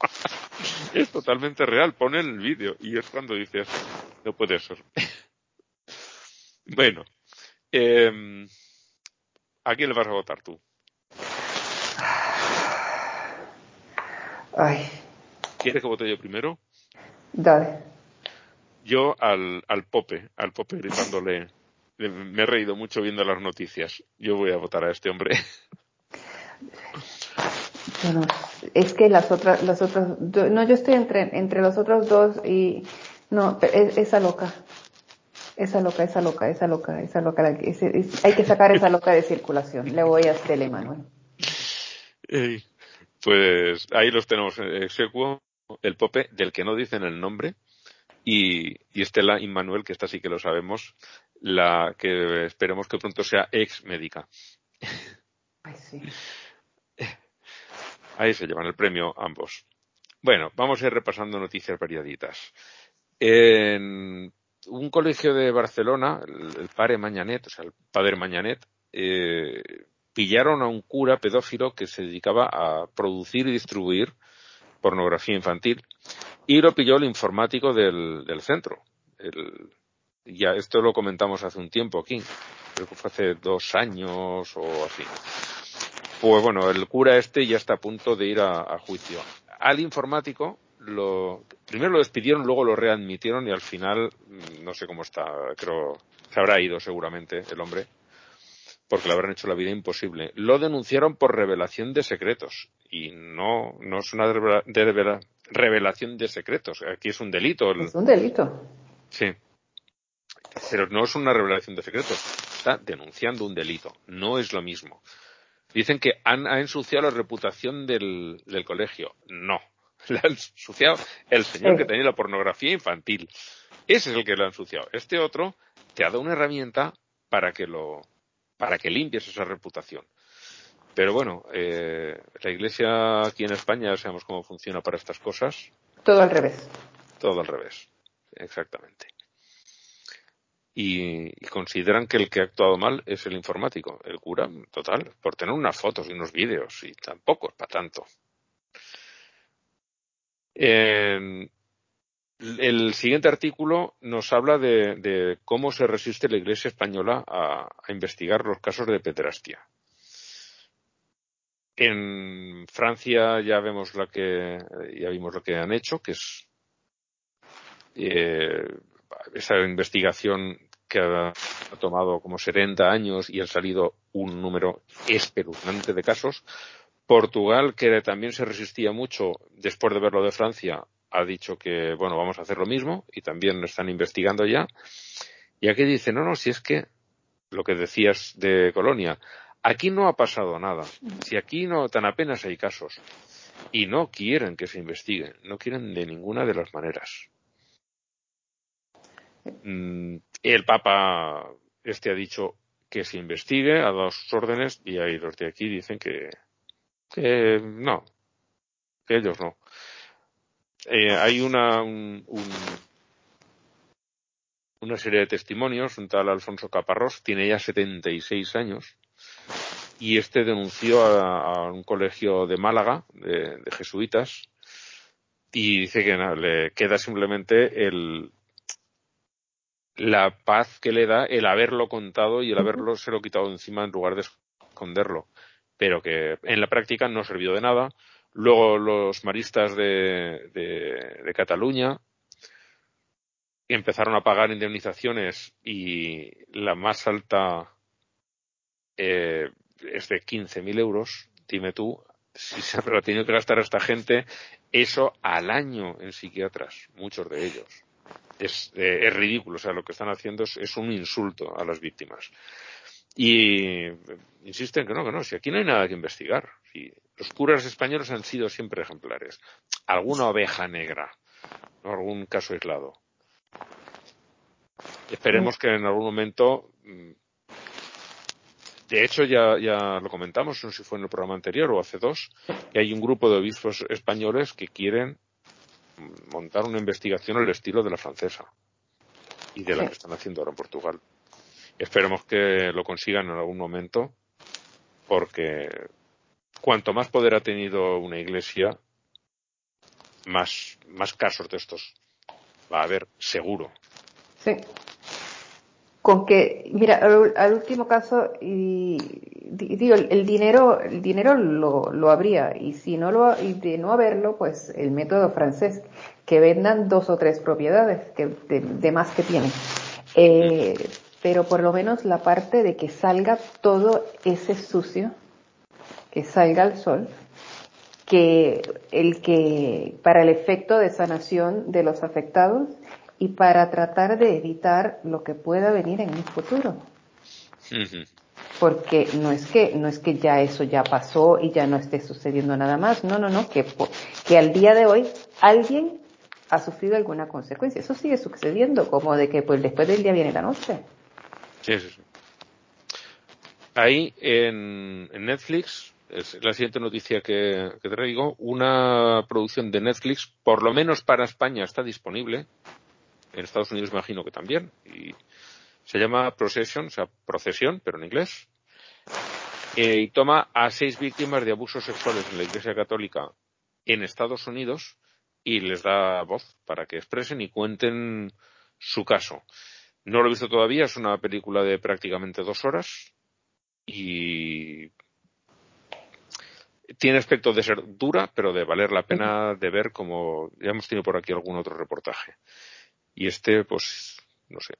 Es totalmente real. Pone el vídeo y es cuando dices, no puede ser. Bueno, eh, ¿A quién le vas a votar tú? Ay. ¿Quieres que vote yo primero? Dale. Yo al, al Pope, al Pope gritándole. Me he reído mucho viendo las noticias. Yo voy a votar a este hombre. Bueno, es que las otras, las otras, no, yo estoy entre, entre los otros dos y no, esa loca. Esa loca, esa loca, esa loca, esa loca. hay que sacar esa loca de circulación. Le voy a Estela Emanuel. pues ahí los tenemos. Execuo, el Pope, del que no dicen el nombre, y, y Estela Immanuel, que esta sí que lo sabemos, la que esperemos que pronto sea ex médica. Ay, sí. Ahí se llevan el premio ambos. Bueno, vamos a ir repasando noticias variaditas. En un colegio de Barcelona, el, padre Mañanet, o sea, el padre Mañanet, eh, pillaron a un cura pedófilo que se dedicaba a producir y distribuir pornografía infantil y lo pilló el informático del, del centro. El, ya esto lo comentamos hace un tiempo aquí, creo que fue hace dos años o así. Pues bueno, el cura este ya está a punto de ir a juicio. Al informático lo, primero lo despidieron, luego lo readmitieron y al final, mm, no sé cómo está, creo, se habrá ido seguramente el hombre, porque le habrán hecho la vida imposible. Lo denunciaron por revelación de secretos y no, no es una revelación de secretos, aquí es un delito. Es un delito. Sí. Pero no es una revelación de secretos, está denunciando un delito, no es lo mismo. Dicen que han, ha ensuciado la reputación del, del colegio. No, le ha ensuciado el señor que tenía la pornografía infantil. Ese es el que lo ha ensuciado. Este otro te ha dado una herramienta para que lo, para que limpies esa reputación. Pero bueno, eh, la Iglesia aquí en España ya sabemos cómo funciona para estas cosas. Todo al revés. Todo al revés, exactamente. Y, y, consideran que el que ha actuado mal es el informático, el cura, total, por tener unas fotos y unos vídeos, y tampoco es para tanto. Eh, el siguiente artículo nos habla de, cómo se resiste la Iglesia española a, investigar los casos de pederastia. En Francia ya vemos lo que ya vimos lo que han hecho, que es eh, esa investigación que ha, tomado como 70 años y han salido un número espeluznante de casos. Portugal, que también se resistía mucho después de ver lo de Francia, ha dicho que, bueno, vamos a hacer lo mismo y también lo están investigando ya. Y aquí dice, no, no, si es que lo que decías de Colonia, aquí no ha pasado nada. Si aquí no tan apenas hay casos. Y no quieren que se investigue, no quieren de ninguna de las maneras. Mm, el Papa este ha dicho que se investigue, ha dado sus órdenes y ahí los de aquí dicen que, que no, que ellos no. Eh, hay una, un, una serie de testimonios, un tal Alfonso Caparrós, tiene ya 76 años, y este denunció a, un colegio de Málaga, de, jesuitas, y dice que le queda simplemente el, la paz que le da el haberlo contado y el haberlo se lo quitado encima en lugar de esconderlo. Pero que en la práctica no sirvió de nada. Luego los maristas de, de, Cataluña empezaron a pagar indemnizaciones y la más alta eh, es de 15.000 euros. Dime tú, si se ha tenido que gastar a esta gente eso al año en psiquiatras, muchos de ellos es, eh, ridículo. O sea, lo que están haciendo es, un insulto a las víctimas. Y insisten que no, que no, si aquí no hay nada que investigar. Si los curas españoles han sido siempre ejemplares. Alguna oveja negra, ¿no? algún caso aislado. Esperemos que en algún momento mm, de hecho, ya, ya lo comentamos, no sé si fue en el programa anterior o hace dos, que hay un grupo de obispos españoles que quieren montar una investigación al estilo de la francesa y de la que están haciendo ahora en Portugal. Esperemos que lo consigan en algún momento porque cuanto más poder ha tenido una iglesia, más, más casos de estos va a haber seguro. Sí con que, mira, al, último caso, y, digo, el, dinero, el dinero lo, lo habría, y si no lo, y de no haberlo, pues el método francés, que vendan dos o tres propiedades que, de, más que tienen. Eh, pero por lo menos la parte de que salga todo ese sucio, que salga al sol, que el que, para el efecto de sanación de los afectados, y para tratar de evitar lo que pueda venir en un futuro. Porque no es que no es que ya eso ya pasó y ya no esté sucediendo nada más, no, no, no, que que al día de hoy alguien ha sufrido alguna consecuencia. Eso sigue sucediendo, como de que pues después del día viene la noche. Ahí en, Netflix, es la siguiente noticia que, que traigo, una producción de Netflix, por lo menos para España está disponible, en Estados Unidos imagino que también. Y se llama Procession, o sea, procesión, pero en inglés. Eh, y toma a seis víctimas de abusos sexuales en la Iglesia Católica en Estados Unidos y les da voz para que expresen y cuenten su caso. No lo he visto todavía, es una película de prácticamente dos horas y tiene aspecto de ser dura, pero de valer la pena de ver como ya hemos tenido por aquí algún otro reportaje. Y este, pues, no sé.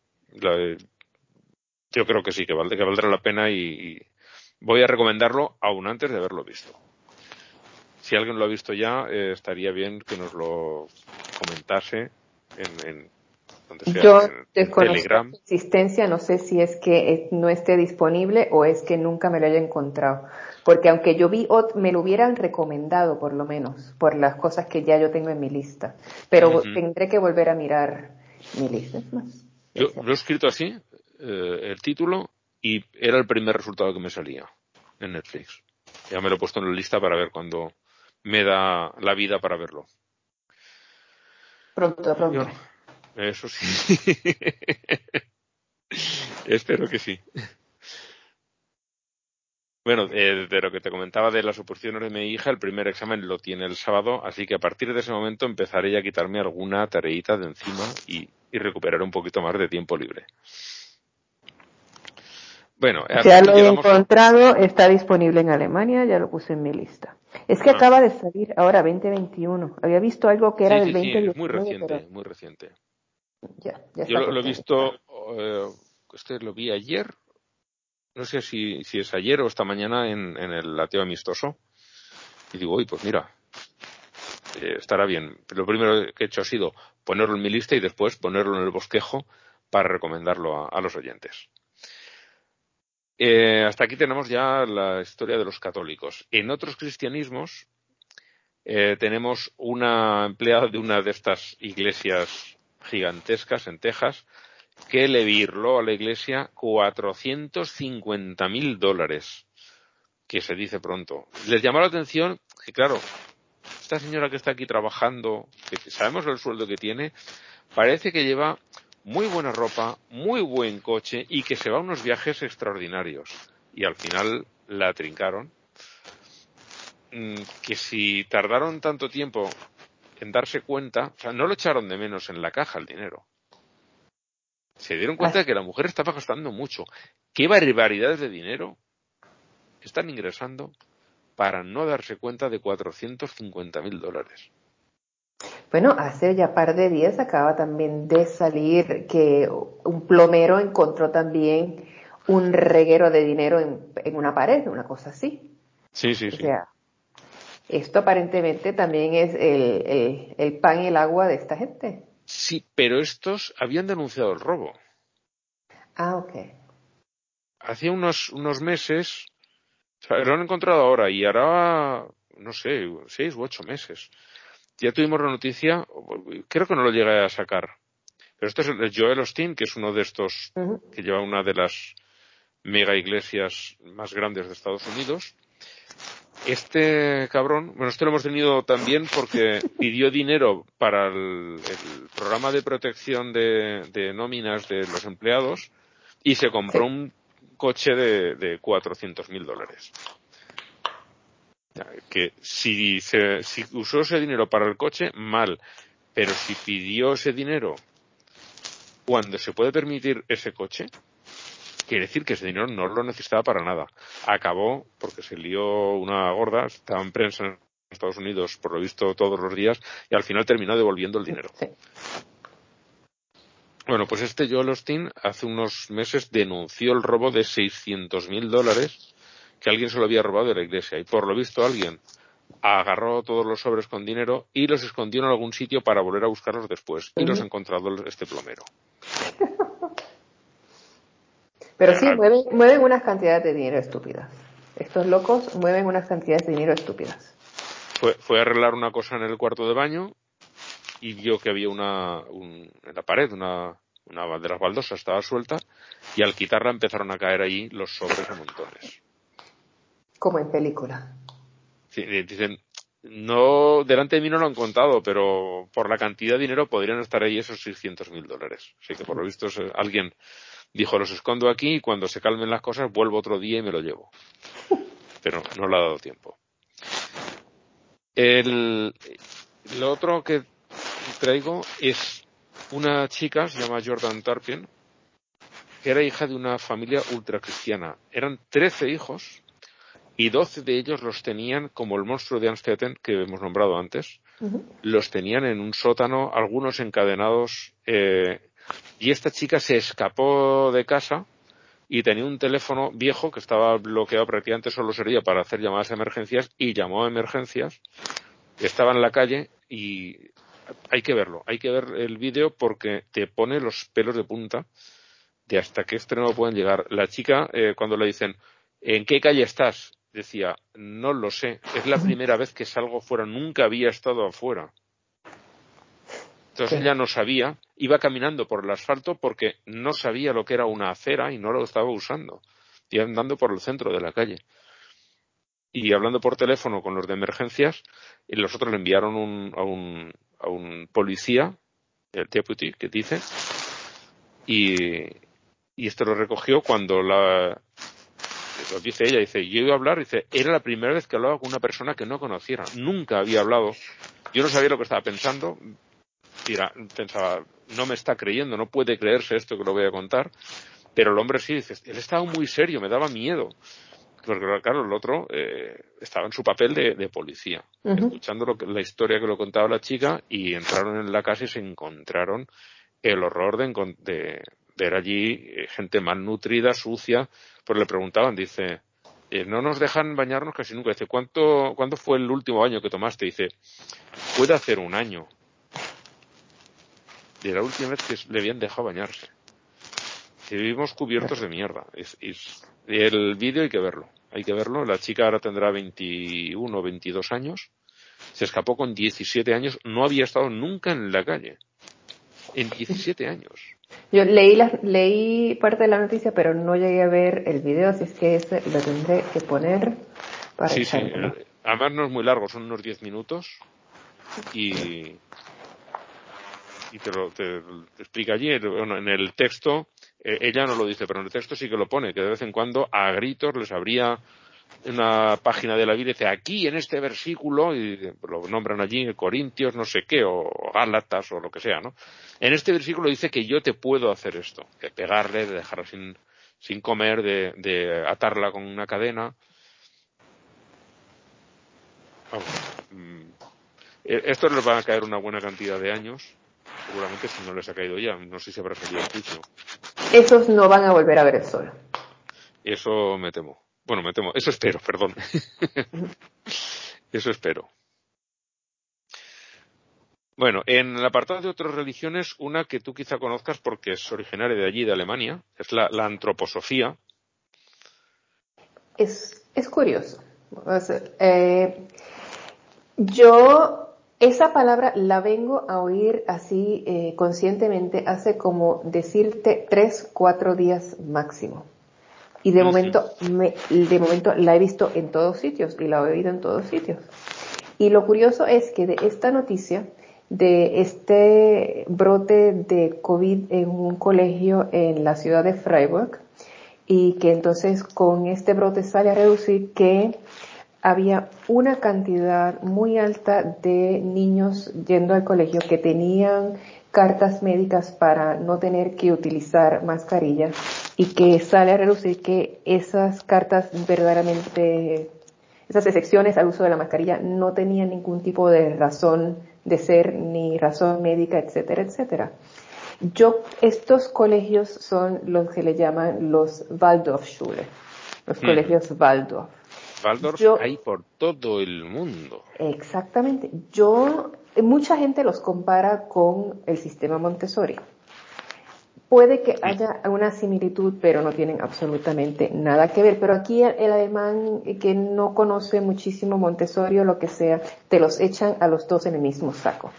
yo creo que sí, que, que valdrá la pena y, voy a recomendarlo aún antes de haberlo visto. Si alguien lo ha visto ya, eh, estaría bien que nos lo comentase en, en donde sea, Yo Telegram. existencia, no sé si es que no esté disponible o es que nunca me lo haya encontrado. Porque aunque yo vi, me lo hubieran recomendado por lo menos, por las cosas que ya yo tengo en mi lista. Pero tendré que volver a mirar yo lo he escrito así, eh, el título, y era el primer resultado que me salía en Netflix. Ya me lo he puesto en la lista para ver cuando me da la vida para verlo. Pronto, pronto. Eso sí. Espero que sí. Bueno, eh, de lo que te comentaba de las oposiciones de mi hija, el primer examen lo tiene el sábado, así que a partir de ese momento empezaré a quitarme alguna tareita de encima y, y recuperar un poquito más de tiempo libre. Bueno, hasta Ya lo he encontrado, está disponible en Alemania, ya lo puse en mi lista. Es que Ah. acaba de salir ahora 2021. Había visto algo que era Sí, del sí, sí, 2019, es muy reciente, pero muy reciente. Ya, ya Yo lo, lo he visto, eh, este lo vi ayer, no sé si, si es ayer o esta mañana en, en el lateo amistoso. Y digo, uy, pues mira, eh, estará bien. Lo primero que he hecho ha sido ponerlo en mi lista y después ponerlo en el bosquejo para recomendarlo a, a los oyentes. Eh, hasta aquí tenemos ya la historia de los católicos. En otros cristianismos eh, tenemos una empleada de una de estas iglesias gigantescas en Texas que le virló a la iglesia 450 mil dólares, que se dice pronto. Les llamó la atención que, claro, esta señora que está aquí trabajando, que sabemos el sueldo que tiene, parece que lleva muy buena ropa, muy buen coche y que se va a unos viajes extraordinarios. Y al final la trincaron. Mm, Que si tardaron tanto tiempo en darse cuenta, o sea, no lo echaron de menos en la caja el dinero. Se dieron cuenta de que la mujer estaba gastando mucho. ¿Qué barbaridades de dinero están ingresando para no darse cuenta de 450 mil dólares? Bueno, hace ya par de días acaba también de salir que un plomero encontró también un reguero de dinero en, en una pared, una cosa así. Sí, sí, O sí. sea, esto aparentemente también es el, el, el pan y el agua de esta gente. Sí, pero estos habían denunciado el robo. Ah, ok. Hacía unos, unos meses, o sea, lo han encontrado ahora y hará, no sé, seis u ocho meses. Ya tuvimos la noticia, creo que no lo llegué a sacar. Pero este es el Joel Osteen, que es uno de estos que lleva una de las mega iglesias más grandes de Estados Unidos. Este cabrón, bueno, este lo hemos tenido también porque pidió dinero para el, el programa de protección de, de nóminas de los empleados y se compró un coche de, de 400 mil dólares. Que si, se, si usó ese dinero para el coche, mal. Pero si pidió ese dinero cuando se puede permitir ese coche, quiere decir que ese dinero no lo necesitaba para nada. Acabó porque se lió una gorda, estaba en prensa en Estados Unidos por lo visto todos los días y al final terminó devolviendo el dinero. Sí. Bueno, pues este Joel Osteen hace unos meses denunció el robo de 600 mil dólares que alguien se lo había robado de la iglesia y por lo visto alguien agarró todos los sobres con dinero y los escondió en algún sitio para volver a buscarlos después y los ha encontrado este plomero. Pero sí, mueven, mueven unas cantidades de dinero estúpidas. Estos locos mueven unas cantidades de dinero estúpidas. Fue, fue a arreglar una cosa en el cuarto de baño y vio que había una, un- en la pared, una, una de las baldosas estaba suelta y al quitarla empezaron a caer allí los sobres a montones. Como en película. Sí, eh, dicen, no, delante de mí no lo han contado, pero por la cantidad de dinero podrían estar ahí esos 600 mil dólares. Así que por lo visto es- alguien dijo, los escondo aquí y cuando se calmen las cosas vuelvo otro día y me lo llevo. Pero no le ha dado tiempo. El, lo otro que traigo es una chica, se llama Jordan Tarpin, que era hija de una familia ultracristiana. Eran 13 hijos y 12 de ellos los tenían como el monstruo de Amstetten que hemos nombrado antes. Los tenían en un sótano, algunos encadenados, eh, y esta chica se escapó de casa y tenía un teléfono viejo que estaba bloqueado prácticamente solo servía para hacer llamadas a emergencias y llamó a emergencias. Estaba en la calle y hay que verlo, hay que ver el vídeo porque te pone los pelos de punta de hasta qué extremo pueden llegar. La chica, eh, cuando le dicen, ¿en qué calle estás? Decía, no lo sé, es la primera vez que salgo fuera, nunca había estado afuera. Entonces Sí. ella no sabía, iba caminando por el asfalto porque no sabía lo que era una acera y no lo estaba usando. Iba andando por el centro de la calle. Y hablando por teléfono con los de emergencias, y los otros le enviaron un, a, un, a un policía, el deputy, que dice, y, y esto lo recogió cuando la, lo dice ella, dice, yo iba a hablar, dice, era la primera vez que hablaba con una persona que no conociera, nunca había hablado, yo no sabía lo que estaba pensando, Pensaba, no me está creyendo, no puede creerse esto que lo voy a contar, Pero el hombre sí, dice, él estaba muy serio, me daba miedo. Porque claro, el otro eh, estaba en su papel de, policía, escuchando lo que, la historia que lo contaba la chica y entraron en la casa y se encontraron el horror de, de ver allí eh, gente malnutrida, sucia. Pues le preguntaban, dice, eh, no nos dejan bañarnos casi nunca. Dice, ¿cuánto, ¿cuándo fue el último año que tomaste? Dice, puede hacer un año. De la última vez que le habían dejado bañarse. Y vivimos cubiertos de mierda. Es, el vídeo hay que verlo. Hay que verlo. La chica ahora tendrá 21 o 22 años. Se escapó con 17 años. No había estado nunca en la calle. En 17 años. Yo leí, la, leí parte de la noticia, pero no llegué a ver el video, así es que ese lo tendré que poner para Sí, sí. Además no es muy largo, son unos 10 minutos. Y, y te lo te, explica allí. Bueno, en el texto, eh, ella no lo dice, pero en el texto sí que lo pone, que de vez en cuando a gritos les abría una página de la Biblia dice aquí en este versículo y lo nombran allí Corintios no sé qué o Gálatas o lo que sea no en este versículo dice que yo te puedo hacer esto de pegarle de dejarla sin sin comer de, de atarla con una cadena Vamos, mm, e, esto les va a caer una buena cantidad de años seguramente si no les ha caído ya no sé si habrá salido el juicio esos no van a volver a ver el sol eso me temo bueno, me temo. Eso espero, perdón. Eso espero. Bueno, en el apartado de otras religiones, una que tú quizá conozcas porque es originaria de allí, de Alemania, es la, antroposofía. Es, curioso. Eh, yo esa palabra la vengo a oír así eh, conscientemente hace como decirte tres, cuatro días máximo. Y de momento, me, de momento la he visto en todos sitios y la he oído en todos sitios. Y lo curioso es que de esta noticia, de este brote de COVID en un colegio en la ciudad de Freiburg, y que entonces con este brote sale a reducir que había una cantidad muy alta de niños yendo al colegio que tenían cartas médicas para no tener que utilizar mascarilla y que sale a reducir que esas cartas verdaderamente, esas excepciones al uso de la mascarilla no tenían ningún tipo de razón de ser ni razón médica, etcétera, etcétera. Yo, estos colegios son los que le llaman los Waldorfschule, los colegios Waldorf. Waldorf hay por todo el mundo. Exactamente. Yo, mucha gente los compara con el sistema Montessori. Puede que haya una similitud, pero no tienen absolutamente nada que ver. Pero aquí el, alemán que no conoce muchísimo Montessori o lo que sea, te los echan a los dos en el mismo saco.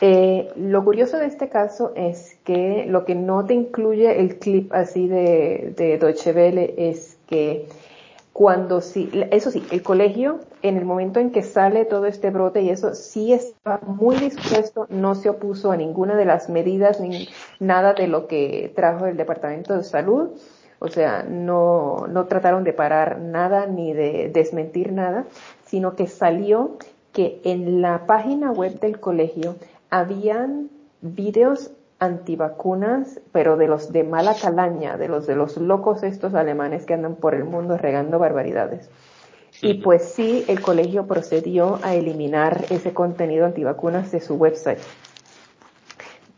Eh, lo curioso de este caso es que lo que no te incluye el clip así de, de Deutsche Welle es que cuando sí, eso sí, el colegio, en el momento en que sale todo este brote y eso, sí estaba muy dispuesto, no se opuso a ninguna de las medidas ni nada de lo que trajo el Departamento de Salud. O sea, no, no trataron de parar nada ni de desmentir nada, sino que salió que en la página web del colegio habían videos antivacunas, pero de los de mala calaña, de los de los locos estos alemanes que andan por el mundo regando barbaridades. Y pues sí, el colegio procedió a eliminar ese contenido antivacunas de su website.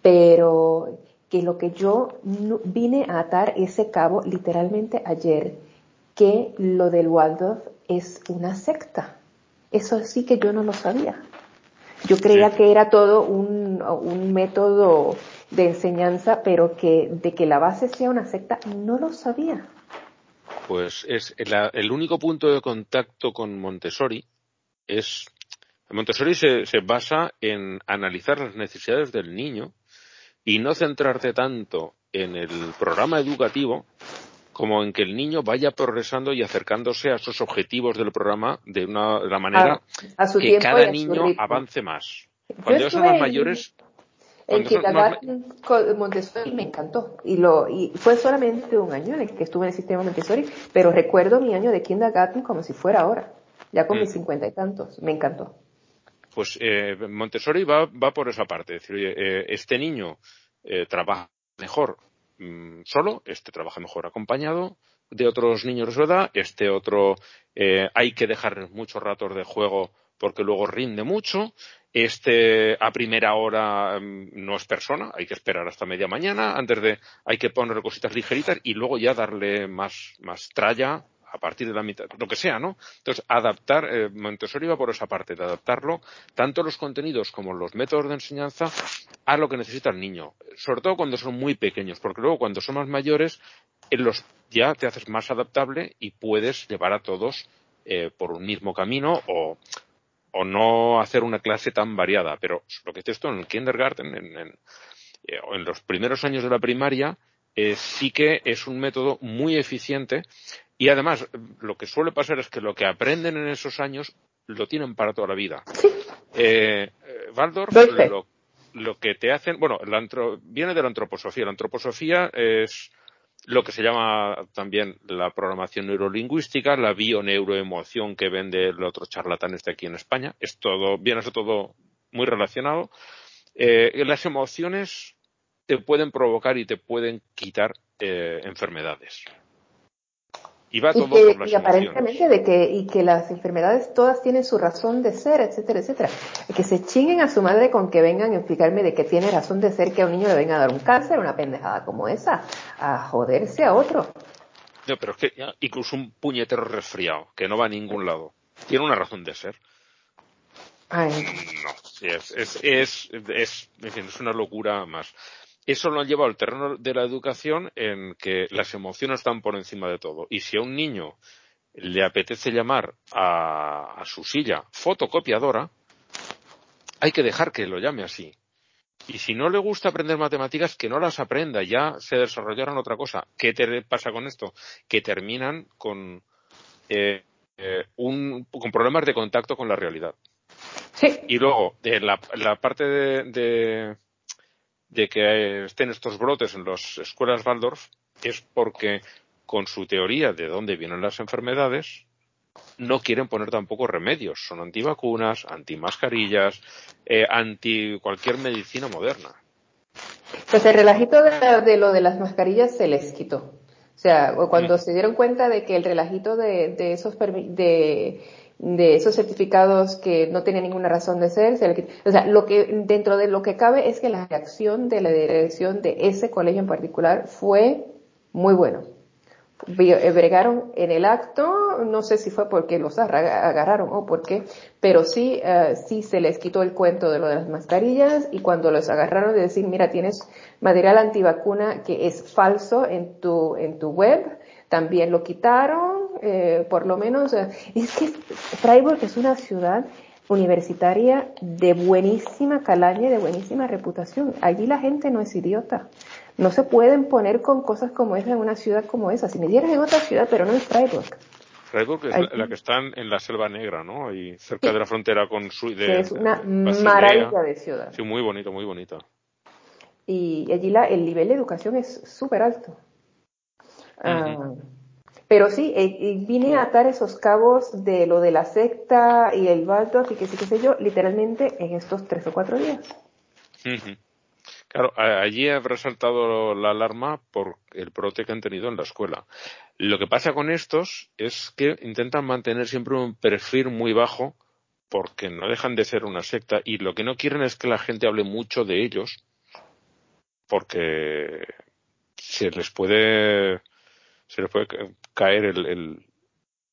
Pero que lo que yo vine a atar ese cabo literalmente ayer, que lo del Waldorf es una secta. Eso sí que yo no lo sabía. Yo creía que era todo un, un método de enseñanza, pero que de que la base sea una secta, no lo sabía. Pues es el único punto de contacto con Montessori es Montessori se, se basa en analizar las necesidades del niño y no centrarte tanto en el programa educativo como en que el niño vaya progresando y acercándose a esos objetivos del programa de una la manera que cada niño avance más. Cuando ya son más mayores, el kindergarten Montessori me encantó y lo y fue solamente un año en el que estuve en el sistema Montessori, pero recuerdo mi año de kindergarten como si fuera ahora, ya con mis mm. cincuenta y tantos, me encantó. Pues eh, Montessori va, va por esa parte, es decir, eh, este niño eh, trabaja mejor mm, solo, este trabaja mejor acompañado de otros niños de su edad, este otro eh, hay que dejar muchos ratos de juego porque luego rinde mucho, este a primera hora mm, no es persona, hay que esperar hasta media mañana, antes de hay que poner cositas ligeritas y luego ya darle más, más tralla a partir de la mitad, lo que sea, ¿no? Entonces, adaptar, eh, Montessori va por esa parte, de adaptarlo, tanto los contenidos como los métodos de enseñanza, a lo que necesita el niño. Sobre todo cuando son muy pequeños, porque luego cuando son más mayores, en los, ya te haces más adaptable y puedes llevar a todos eh, por un mismo camino o, o no hacer una clase tan variada. Pero lo que es esto en el kindergarten, en, en, eh, en los primeros años de la primaria, eh, sí que es un método muy eficiente y además lo que suele pasar es que lo que aprenden en esos años lo tienen para toda la vida. Eh, Waldorf lo, lo, que te hacen, bueno, la antro, viene de la antroposofía. La antroposofía es lo que se llama también la programación neurolingüística, la bioneuroemoción que vende el otro charlatán este aquí en España. Es todo, viene ser todo muy relacionado. Eh, las emociones te pueden provocar y te pueden quitar eh, enfermedades. Y va todo y, que, por las y aparentemente de que, y que las enfermedades todas tienen su razón de ser, etcétera, etcétera. Que se chinguen a su madre con que vengan a explicarme de que tiene razón de ser que a un niño le venga a dar un cáncer, una pendejada como esa, a joderse a otro. No, pero es que incluso un puñetero resfriado, que no va a ningún lado, tiene una razón de ser. Ay. No, es, es, es, es, en fin, es una locura más. Eso lo han llevado al terreno de la educación en que las emociones están por encima de todo. Y si a un niño le apetece llamar a, a su silla fotocopiadora, hay que dejar que lo llame así. Y si no le gusta aprender matemáticas, que no las aprenda, ya se desarrollarán otra cosa. ¿Qué te pasa con esto? Que terminan con, eh, eh, un, con problemas de contacto con la realidad. Sí. Y luego, de la, la parte de, de, de que estén estos brotes en las escuelas Waldorf es porque con su teoría de dónde vienen las enfermedades no quieren poner tampoco remedios. Son antivacunas, antimascarillas, eh, anti cualquier medicina moderna. Pues el relajito de, de, lo de las mascarillas se les quitó. O sea, cuando mm. se dieron cuenta de que el relajito de, de esos de de esos certificados que no tenían ninguna razón de ser. O sea, lo que, dentro de lo que cabe es que la reacción de la dirección de ese colegio en particular fue muy bueno. Eh, bregaron en el acto, no sé si fue porque los agarraron o por qué, pero sí, uh, sí se les quitó el cuento de lo de las mascarillas y cuando los agarraron de decir, mira, tienes material antivacuna que es falso en tu, en tu web, también lo quitaron, eh, por lo menos, eh, es que Freiburg es una ciudad universitaria de buenísima calaña y de buenísima reputación. Allí la gente no es idiota. No se pueden poner con cosas como esa en una ciudad como esa. Si me dieras en otra ciudad, pero no en Freiburg. Freiburg es la, la, que está en la Selva Negra, ¿no? Ahí cerca sí. de la frontera con su... De, es una maravilla de ciudad. Sí, muy bonito, muy bonito. Y allí la, el nivel de educación es súper alto. Uh -huh. uh, pero sí, eh, vine a atar esos cabos de lo de la secta y el Waldorf y que sí, qué sé yo, literalmente en estos tres o cuatro días. Uh -huh. Claro, allí ha resaltado la alarma por el brote que han tenido en la escuela. Lo que pasa con estos es que intentan mantener siempre un perfil muy bajo porque no dejan de ser una secta y lo que no quieren es que la gente hable mucho de ellos porque se les puede se les puede caer el, el,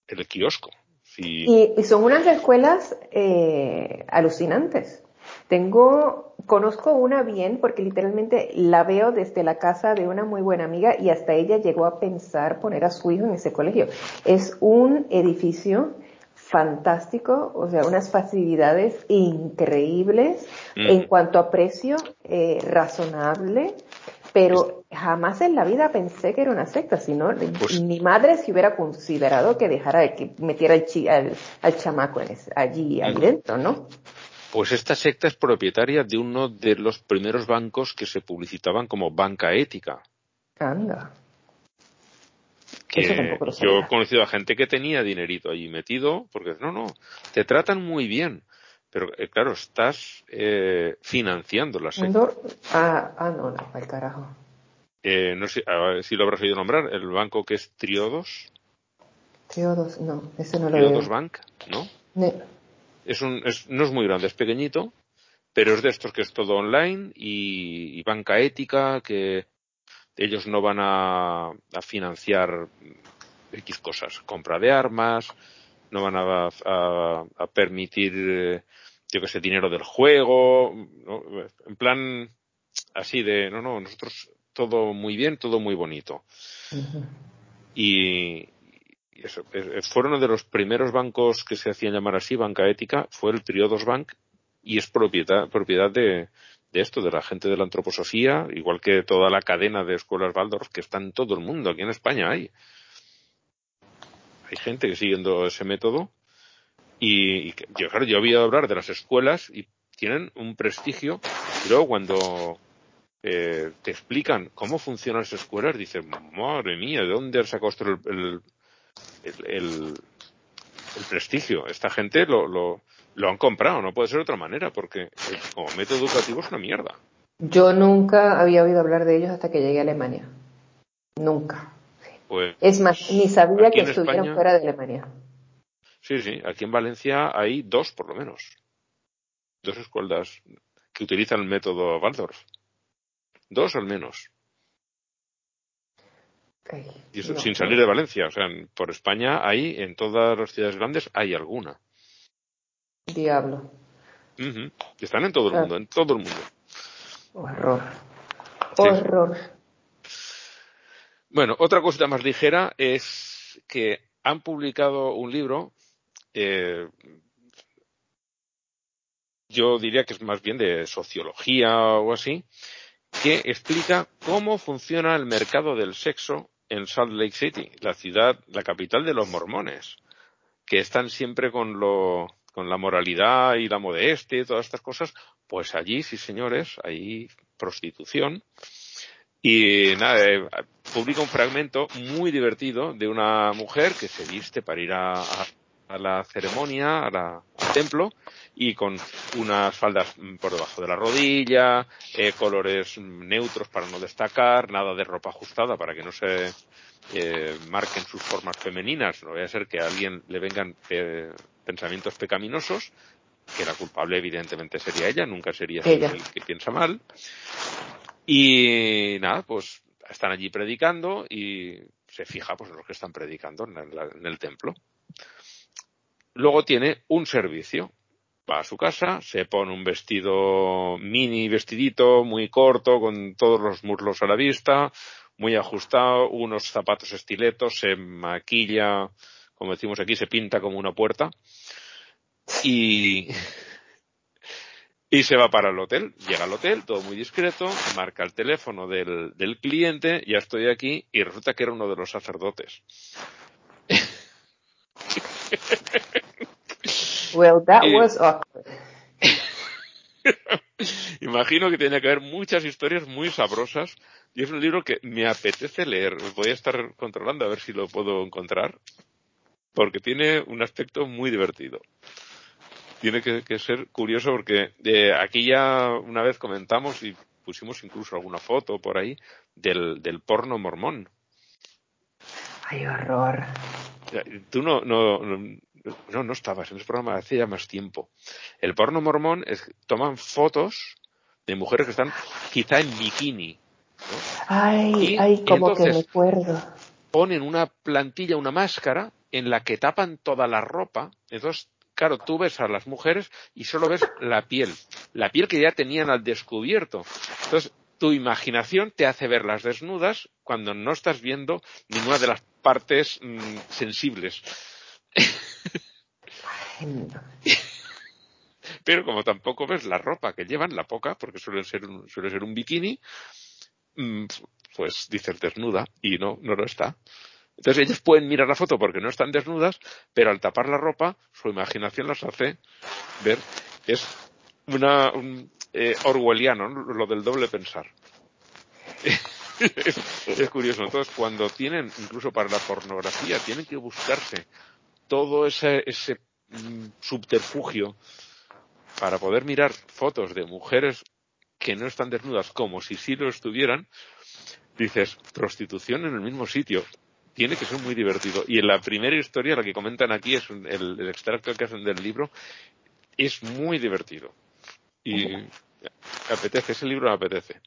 el kiosco. Y, y, son unas escuelas eh, alucinantes. Tengo, conozco una bien porque literalmente la veo desde la casa de una muy buena amiga y hasta ella llegó a pensar poner a su hijo en ese colegio. Es un edificio fantástico, o sea, unas facilidades increíbles mm. en cuanto a precio eh, razonable, pero jamás en la vida pensé que era una secta, sino pues, mi madre se hubiera considerado que dejara que metiera al, chi, al, al chamaco en ese, allí, ahí dentro, ¿no? Pues esta secta es propietaria de uno de los primeros bancos que se publicitaban como banca ética. Anda. Que yo he conocido a gente que tenía dinerito allí metido, porque no, no, te tratan muy bien. Pero eh, claro, estás eh, financiando la secta. Ah, ah, no, no, al carajo. eh, no sé a ver si lo habrás oído nombrar, el banco que es Triodos. Triodos, no, ese no lo Triodos veo. Bank, ¿no? Ne- Es un, es- no es muy grande, es pequeñito, pero es de estos que es todo online y, y banca ética, que ellos no van a, a financiar X cosas, compra de armas, no van a, a- a permitir, eh, yo que sé, dinero del juego, ¿no? en plan así de, no, no, nosotros todo muy bien, todo muy bonito. Y, y eso, eh, fue uno de los primeros bancos que se hacían llamar así, banca ética, fue el Triodos Bank, y es propiedad, propiedad de, de esto, de la gente de la antroposofía, igual que toda la cadena de escuelas Waldorf que está en todo el mundo, aquí en España hay. Hay gente que siguiendo ese método, y, y yo, claro, yo he oído hablar de las escuelas y tienen un prestigio, y luego cuando eh, te explican cómo funcionan las escuelas, dices, madre mía, ¿de dónde has sacado el, el, el, el- prestigio? Esta gente lo, lo, lo han comprado, no puede ser de otra manera, porque como método educativo es una mierda. Yo nunca había oído hablar de ellos hasta que llegué a Alemania. Nunca. Pues, Es más, ni sabía que estuvieran España- fuera de Alemania. Sí, sí, aquí en Valencia hay dos por lo menos. Dos escuelas que utilizan el método Waldorf. Dos al menos. Ay, Y eso no. sin salir de Valencia. O sea, por España hay, en todas las ciudades grandes hay alguna. Diablo. Ujú. Están en todo el Ah. mundo, en todo el mundo. Horror. Sí. Horror. Bueno, otra cosita más ligera es que han publicado un libro, eh, yo diría que es más bien de sociología o así, que explica cómo funciona el mercado del sexo en Salt Lake City, la ciudad, la capital de los mormones, que están siempre con lo, con la moralidad y la modestia y todas estas cosas, pues allí, sí señores, hay prostitución. Y nada, eh, publica un fragmento muy divertido de una mujer que se viste para ir a, a- a la ceremonia, a la- al templo, y con unas faldas mm, por debajo de la rodilla, eh, colores mm, neutros para no destacar, nada de ropa ajustada para que no se eh, marquen sus formas femeninas, no vaya a ser que a alguien le vengan eh, pensamientos pecaminosos, que la culpable evidentemente sería ella, nunca sería Ella. el que piensa mal. Y nada, pues están allí predicando y se fija pues en los que están predicando en el, en el templo. Luego tiene un servicio. Va a su casa, se pone un vestido mini vestidito muy corto con todos los muslos a la vista, muy ajustado, unos zapatos estiletos, se maquilla, como decimos aquí, se pinta como una puerta y y se va para el hotel. Llega al hotel, todo muy discreto, marca el teléfono del, del cliente, ya estoy aquí, y resulta que era uno de los sacerdotes. Well, that Eh, was awkward. Imagino que tiene que haber muchas historias muy sabrosas, y es un libro que me apetece leer. Voy a estar controlando a ver si lo puedo encontrar, porque tiene un aspecto muy divertido. Tiene que, que ser curioso porque eh, aquí ya una vez comentamos y pusimos incluso alguna foto por ahí del, del porno mormón. Ay, horror. Tú no, no, no, no, no estabas en ese programa hace ya más tiempo. El porno mormón es, toman fotos de mujeres que están quizá en bikini. Ay, Y- ay, como que me entonces- acuerdo. Ponen una plantilla, una máscara en la que tapan toda la ropa. Entonces, claro, tú ves a las mujeres y solo ves la piel. La piel que ya tenían al descubierto. Entonces, tu imaginación te hace verlas desnudas cuando no estás viendo ninguna de las partes mm, sensibles. Pero como tampoco ves la ropa que llevan, la poca, porque suele ser un, suele ser un bikini, mm, pues dices desnuda y no, no lo está. Entonces ellas pueden mirar la foto porque no están desnudas, pero al tapar la ropa, su imaginación las hace ver. Es una, un, eh, orwelliano, ¿no? lo del doble pensar. es curioso. Entonces, cuando tienen, incluso para la pornografía, tienen que buscarse todo ese, ese mm, subterfugio para poder mirar fotos de mujeres que no están desnudas como si sí lo estuvieran, dices, prostitución en el mismo sitio. Tiene que ser muy divertido. Y en la primera historia, la que comentan aquí, es el, el extracto que hacen del libro, es muy divertido. Y apetece, ese libro apetece.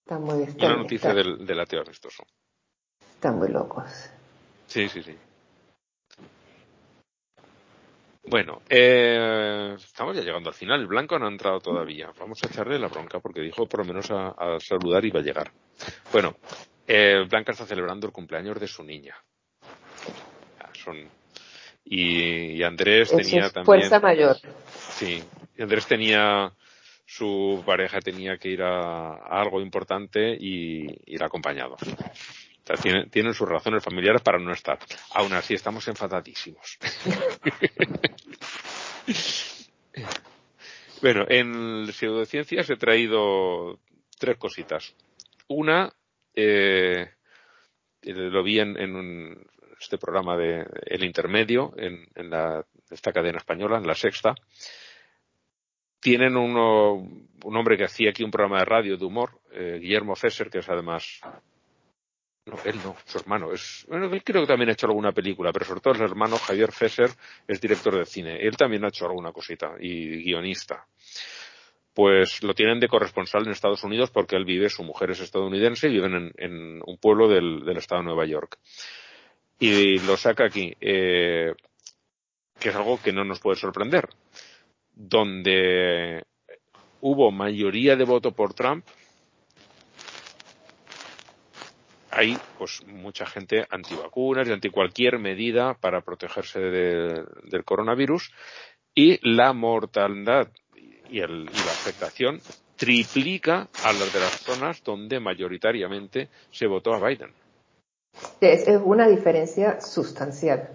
Está muy Una noticia del, del ateo amistoso. Están muy locos. Sí, sí, sí. Bueno, eh, estamos ya llegando al final. El blanco no ha entrado todavía. Vamos a echarle la bronca porque dijo por lo menos a, a saludar y va a llegar. Bueno, eh, Blanca está celebrando el cumpleaños de su niña. Son y, y Andrés Eso tenía es también. fuerza mayor. Sí, y Andrés tenía su pareja tenía que ir a, a algo importante y ir acompañado. Tienen, sus razones familiares para no estar. Aún así estamos enfadadísimos. bueno, en pseudociencias he traído tres cositas. Una, eh, lo vi en, en un, este programa de El Intermedio, en, en la, esta cadena española, en la sexta. Tienen uno, un hombre que hacía aquí un programa de radio de humor, eh, Guillermo Fesser, que es además no, él no, su hermano. Es, bueno, él creo que también ha hecho alguna película, pero sobre todo el hermano Javier Fesser es director de cine. Él también ha hecho alguna cosita y guionista. Pues lo tienen de corresponsal en Estados Unidos porque él vive, su mujer es estadounidense y viven en, un pueblo del, del, estado de Nueva York. Y lo saca aquí, eh, que es algo que no nos puede sorprender. Donde hubo mayoría de voto por Trump, hay pues mucha gente antivacunas y anti cualquier medida para protegerse de, del coronavirus y la mortalidad y, el, y, la afectación triplica a las de las zonas donde mayoritariamente se votó a Biden. Es una diferencia sustancial,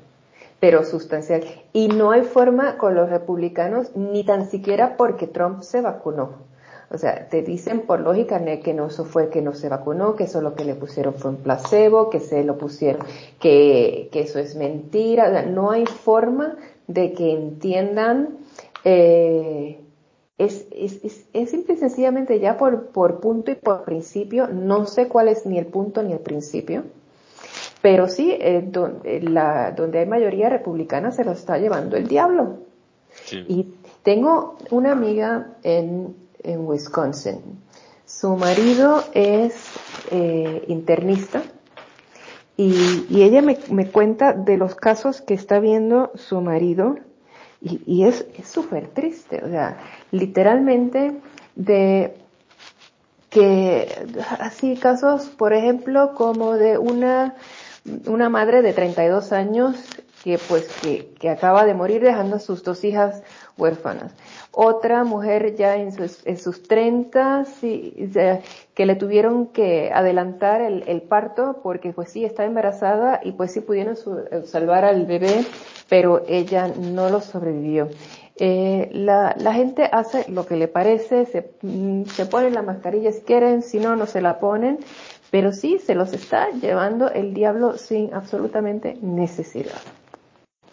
pero sustancial. Y no hay forma con los republicanos, ni tan siquiera porque Trump se vacunó. O sea, te dicen por lógica que no eso fue que no se vacunó, que eso lo que le pusieron fue un placebo, que se lo pusieron, que, que eso es mentira. O sea, no hay forma de que entiendan, eh, es, es, es, es, simple y sencillamente ya por, por punto y por principio, no sé cuál es ni el punto ni el principio, pero sí, eh, donde, la, donde hay mayoría republicana se lo está llevando el diablo. Sí. Y tengo una amiga en en Wisconsin. Su marido es eh, internista y, y ella me, me, cuenta de los casos que está viendo su marido y, y es súper triste, o sea, literalmente de que así casos, por ejemplo, como de una, una madre de 32 años que pues que, que acaba de morir dejando a sus dos hijas huérfanas. Otra mujer ya en sus, en sus 30 sí, que le tuvieron que adelantar el, el, parto porque pues sí está embarazada y pues sí pudieron su, salvar al bebé, pero ella no lo sobrevivió. Eh, la, la, gente hace lo que le parece, se, se ponen la mascarilla si quieren, si no, no se la ponen, pero sí se los está llevando el diablo sin absolutamente necesidad.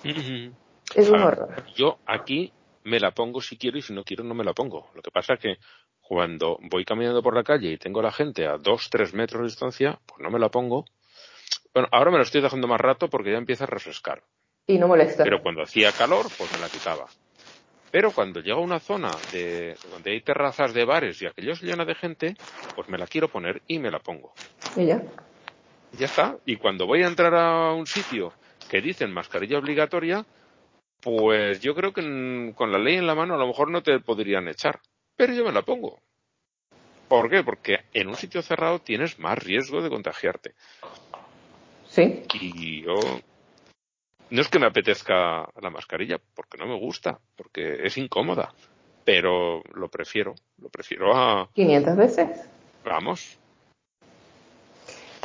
Uh -huh. Es un horror. Yo aquí me la pongo si quiero y si no quiero no me la pongo. Lo que pasa es que cuando voy caminando por la calle y tengo a la gente a dos, tres metros de distancia, pues no me la pongo. Bueno, ahora me la estoy dejando más rato porque ya empieza a refrescar. Y no molesta. Pero cuando hacía calor, pues me la quitaba. Pero cuando llego a una zona de, donde hay terrazas de bares y aquello se llena de gente, pues me la quiero poner y me la pongo. ¿Y ya? Ya está. Y cuando voy a entrar a un sitio que dicen mascarilla obligatoria, pues yo creo que con la ley en la mano a lo mejor no te podrían echar, pero yo me la pongo. ¿Por qué? Porque en un sitio cerrado tienes más riesgo de contagiarte. Sí. Y yo no es que me apetezca la mascarilla, porque no me gusta, porque es incómoda, pero lo prefiero, lo prefiero a 500 veces. Vamos,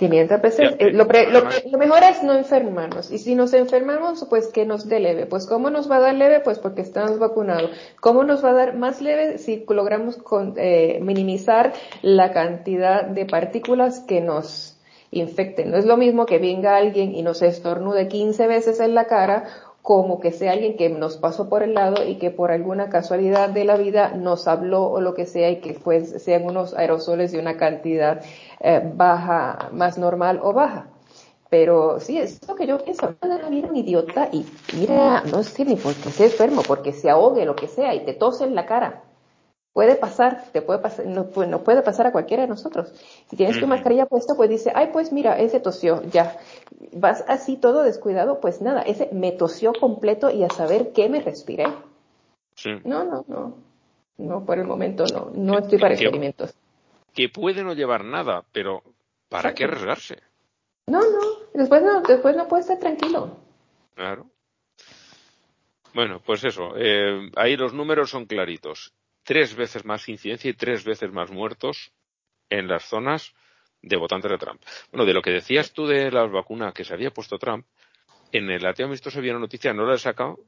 500 veces. Ya, Eh, lo, pre- lo, lo mejor es no enfermarnos. Y si nos enfermamos, pues que nos dé leve. Pues ¿cómo nos va a dar leve? Pues porque estamos vacunados. ¿Cómo nos va a dar más leve? Si logramos con- eh, minimizar la cantidad de partículas que nos infecten. No es lo mismo que venga alguien y nos estornude 15 veces en la cara como que sea alguien que nos pasó por el lado y que por alguna casualidad de la vida nos habló o lo que sea y que pues sean unos aerosoles de una cantidad eh, baja, más normal o baja. Pero sí, es lo que yo pienso, mira un idiota y mira, no sé ni por qué enfermo, porque se ahogue, lo que sea, y te tose en la cara. Puede pasar, te puede pasar, no, puede pasar a cualquiera de nosotros. Si tienes tu mascarilla puesta, pues dice, ay, pues mira, ese tosió, ya. Vas así todo descuidado, pues nada, ese me tosió completo y a saber qué me respiré. No, no, no. No, por el momento no. No estoy para experimentos. Que puede no llevar nada, pero ¿para qué arriesgarse? No, no. Después no, después no puede estar tranquilo. Claro. Bueno, pues eso. Eh, ahí los números son claritos tres veces más incidencia y tres veces más muertos en las zonas de votantes de Trump. Bueno, de lo que decías tú de las vacunas que se había puesto Trump, en el ateo visto había una noticia, no la he sacado,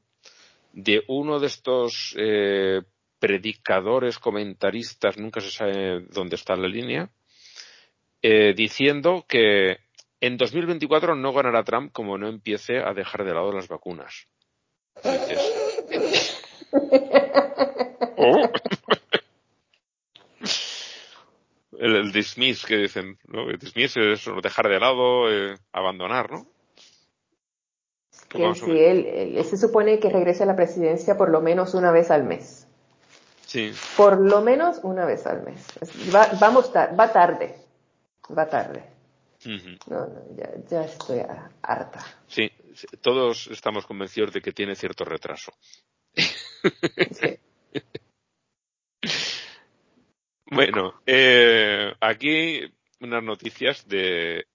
de uno de estos eh, predicadores, comentaristas, nunca se sabe dónde está la línea, eh, diciendo que en 2024 no ganará Trump como no empiece a dejar de lado las vacunas. Oh. el, dismiss que dicen, ¿no? El dismiss es dejar de lado, eh, abandonar, ¿no? Que sí, él, se supone que regrese a la presidencia por lo menos una vez al mes. Sí. Por lo menos una vez al mes. Va, vamos va tarde. Va tarde. No, no, ya, ya estoy harta. Sí, todos estamos convencidos de que tiene cierto retraso. Sí. Bueno, eh, aquí unas noticias de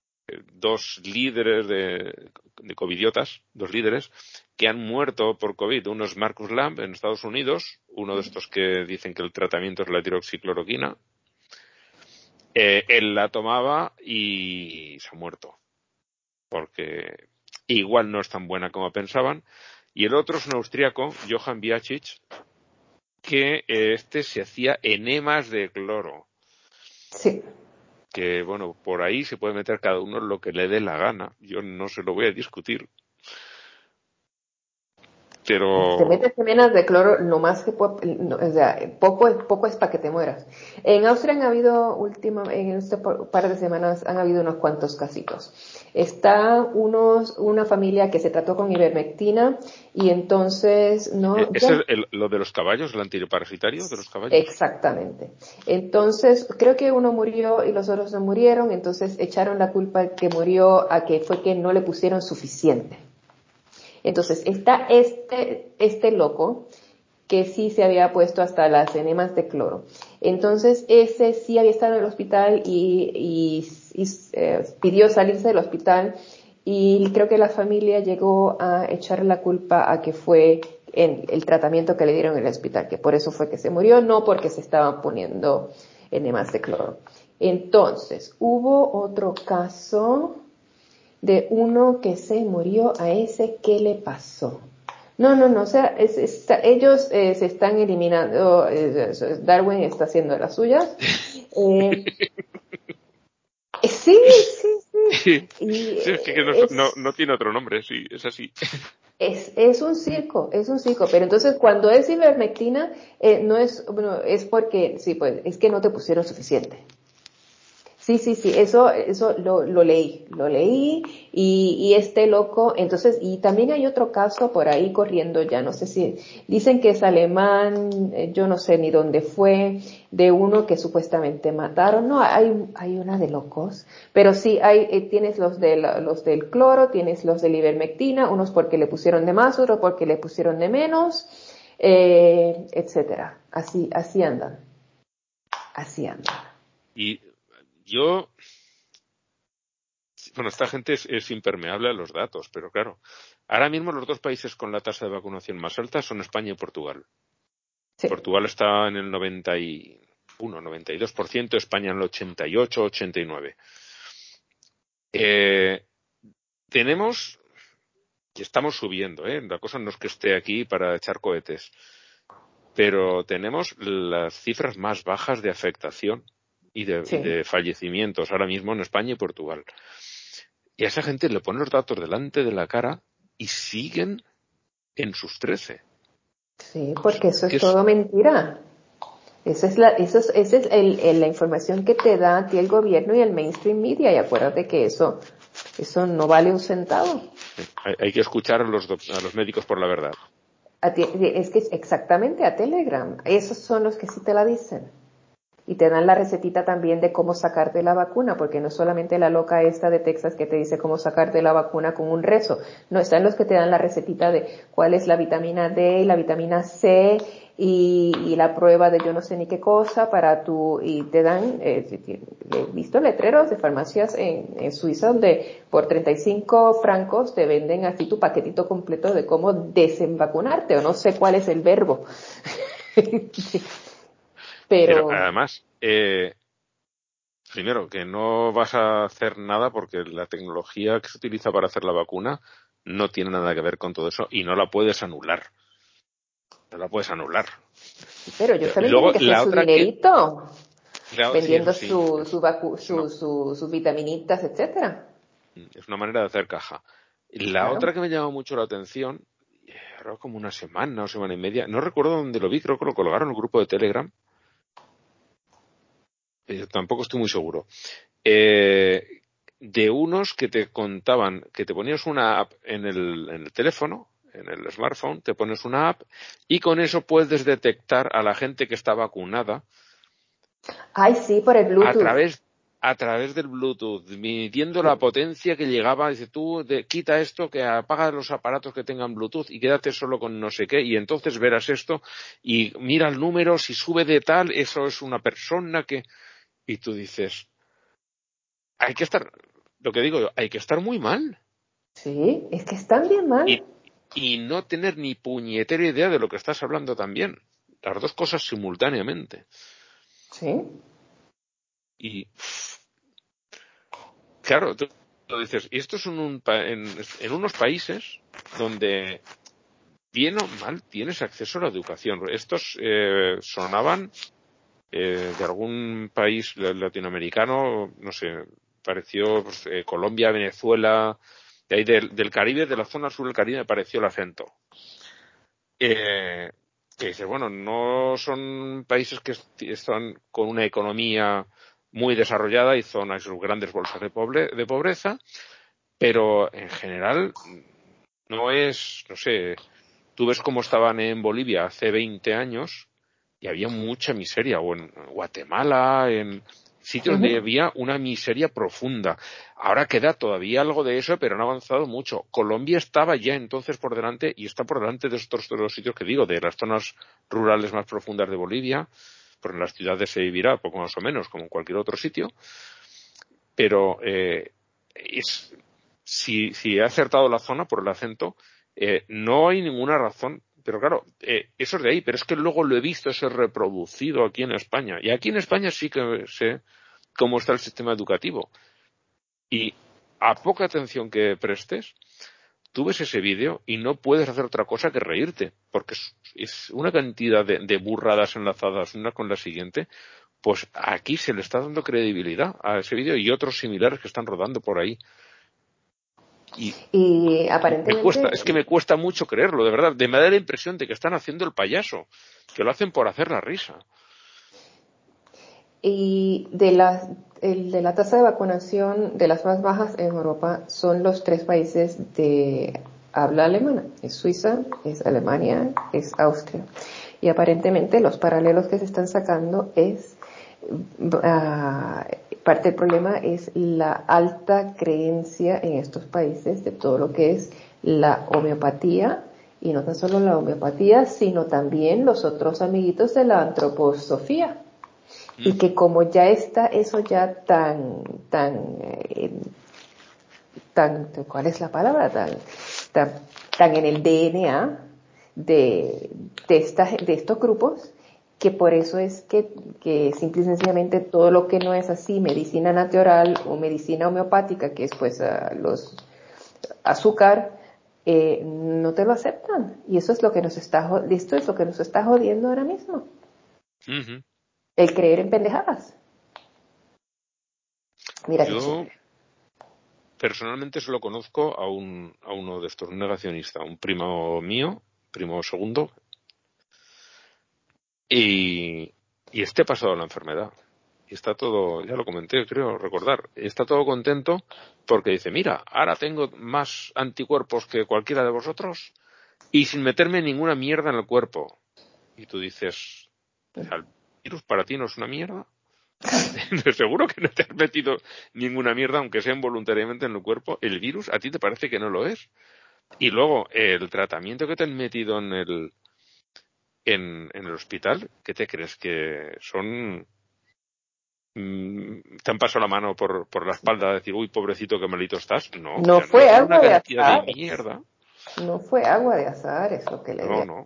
dos líderes de, de covidiotas, dos líderes, que han muerto por COVID. Uno es Marcus Lamb en Estados Unidos, uno de estos que dicen que el tratamiento es la tiroxicloroquina. Eh, él la tomaba y se ha muerto. Porque igual no es tan buena como pensaban. Y el otro es un austriaco, Johann Biacic, que este se hacía enemas de cloro. Sí. Que bueno, por ahí se puede meter cada uno lo que le dé la gana. Yo no se lo voy a discutir. Pero... Te metes enemas de cloro lo más que puede, o sea, poco, poco es para que te mueras. En Austria han habido última, en este par de semanas han habido unos cuantos casitos. Está unos, una familia que se trató con ivermectina y entonces no. ¿E-, ¿Es lo de los caballos, el antiparasitario de los caballos? Exactamente. Entonces creo que uno murió y los otros no murieron, entonces echaron la culpa que murió a que fue que no le pusieron suficiente. Entonces está este, este loco que sí se había puesto hasta las enemas de cloro. Entonces ese sí había estado en el hospital y, eh, pidió salirse del hospital y creo que la familia llegó a echar la culpa a que fue en el tratamiento que le dieron en el hospital, que por eso fue que se murió, no porque se estaban poniendo enemas de cloro. Entonces, hubo otro caso de uno que se murió a ese, ¿qué le pasó? No, no, no, o sea, ellos eh, se están eliminando, eh, Darwin está haciendo las suyas. Eh, sí, sí, sí. es que no, no, tiene otro nombre, sí, es así. Es, es un circo, es un circo, pero entonces cuando es ivermectina, no es, bueno, es porque, sí, pues, es que no te pusieron suficiente. Sí, sí, sí, eso, eso lo, lo leí, lo leí y, este loco, entonces, y también hay otro caso por ahí corriendo ya, no sé si, dicen que es alemán, eh, yo no sé ni dónde fue, de uno que supuestamente mataron, no, hay, hay una de locos, pero sí, hay, eh, tienes los, de los del cloro, tienes los de ivermectina, unos porque le pusieron de más, otros porque le pusieron de menos, eh, etcétera, así, así andan, así andan. Y yo, bueno, esta gente es, impermeable a los datos, pero claro, ahora mismo los dos países con la tasa de vacunación más alta son España y Portugal. Portugal está en el 91, 92%, España en el 88, 89. Eh, tenemos, y estamos subiendo, ¿eh? la cosa no es que esté aquí para echar cohetes, pero tenemos las cifras más bajas de afectación y de, fallecimientos ahora mismo en España y Portugal. Y a esa gente le ponen los datos delante de la cara y siguen en sus 13. Sí, porque eso es, todo mentira. Esa es, la, eso es, esa es el, la información que te da a ti el gobierno y el mainstream media. Y acuérdate que eso, eso no vale un centavo. Hay, que escuchar a los, a los médicos por la verdad. es que exactamente a Telegram. Esos son los que sí te la dicen y te dan la recetita también de cómo sacarte la vacuna, porque no solamente la loca esta de Texas que te dice cómo sacarte la vacuna con un rezo, no, están los que te dan la recetita de cuál es la vitamina D y la vitamina C y, la prueba de yo no sé ni qué cosa para tu, y te dan, eh, he visto letreros de farmacias en, en Suiza donde por 35 francos te venden así tu paquetito completo de cómo desenvacunarte, o no sé cuál es el verbo. Pero, además, eh, primero, que no vas a hacer nada porque la tecnología que se utiliza para hacer la vacuna no tiene nada que ver con todo eso y no la puedes anular. No la puedes anular. Pero yo también Luego, que la su dinerito. vendiendo su, su, su, sus vitaminitas, etcétera. Es una manera de hacer caja. La otra que me llama mucho la atención, era como una semana o semana y media, no recuerdo dónde lo vi, creo que lo colgaron en el grupo de Telegram, eh, tampoco estoy muy seguro, eh, de unos que te contaban que te ponías una app en el, en el teléfono, en el smartphone, te pones una app y con eso puedes detectar a la gente que está vacunada. Ay, sí, por el Bluetooth. A través, a través del Bluetooth, midiendo la potencia que llegaba. Dice, tú quita esto, que apaga los aparatos que tengan Bluetooth y quédate solo con no sé qué. Y entonces verás esto y mira el número, si sube de tal, eso es una persona que y tú dices, hay que estar, lo que digo, hay que estar muy mal. Sí, es que están bien mal. Y, no tener ni puñetera idea de lo que estás hablando también. Las dos cosas simultáneamente. Sí. Y. Claro, tú, dices, y esto es un, en, en, unos países donde, bien o mal, tienes acceso a la educación. Estos eh, sonaban eh, de algún país latinoamericano, no sé, pareció pues, eh, Colombia, Venezuela, de ahí del, Caribe, de la zona sur del Caribe, pareció el acento. Eh, que dice, bueno, no son países que están con una economía muy desarrollada y zonas sus grandes bolsas de, de pobreza, pero en general no es, no sé, tú ves cómo estaban en Bolivia hace 20 años y había mucha miseria, o en Guatemala, en sitios donde había una miseria profunda. Ahora queda todavía algo de eso, pero no ha avanzado mucho. Colombia estaba ya entonces por delante y está por delante de estos de los sitios que digo, de las zonas rurales más profundas de Bolivia, porque en las ciudades se vivirá poco más o menos como en cualquier otro sitio. Pero eh, es, si, si he acertado la zona por el acento, eh, no hay ninguna razón pero claro, eh, eso es de ahí, pero es que luego lo he visto ser reproducido aquí en España. Y aquí en España sí que sé cómo está el sistema educativo. Y a poca atención que prestes, tú ves ese vídeo y no puedes hacer otra cosa que reírte, porque es, una cantidad de, de, burradas enlazadas una con la siguiente, pues aquí se le está dando credibilidad a ese vídeo y otros similares que están rodando por ahí. Y, aparentemente. es que me cuesta mucho creerlo, de verdad. De me da la impresión de que están haciendo el payaso, que lo hacen por hacer la risa. Y de la, de la tasa de vacunación de las más bajas en Europa son los tres países de habla alemana. Es Suiza, es Alemania, es Austria. Y aparentemente los paralelos que se están sacando es uh, parte del problema es la alta creencia en estos países de todo lo que es la homeopatía, y no tan solo la homeopatía, sino también los otros amiguitos de la antroposofía. Y que como ya está eso ya tan, tan, eh, tan, ¿cuál es la palabra? Tan, tan, tan en el DNA de, de, esta, de estos grupos, que por eso es que, que simple y sencillamente todo lo que no es así, medicina natural o medicina homeopática, que es pues los azúcar, eh, no te lo aceptan. Y eso es lo que nos está, esto es lo que nos está jodiendo ahora mismo. El creer en pendejadas. Mira Yo personalmente solo conozco a, un, a uno de estos, un negacionista, un primo mío primo segundo. Y, y este ha pasado la enfermedad. Y está todo, ya lo comenté, creo recordar, está todo contento porque dice, mira, ahora tengo más anticuerpos que cualquiera de vosotros y sin meterme ninguna mierda en el cuerpo. Y tú dices, ¿el virus para ti no es una mierda? Seguro que no te has metido ninguna mierda, aunque sea involuntariamente en el cuerpo. El virus a ti te parece que no lo es. Y luego, el tratamiento que te han metido en el, en, en el hospital, ¿qué te crees? Que son Mm, te han pasado la mano por, por la espalda a decir, uy, pobrecito, qué malito estás. No, no fue agua de azar. mierda. No fue agua de azar, es lo que le No, no.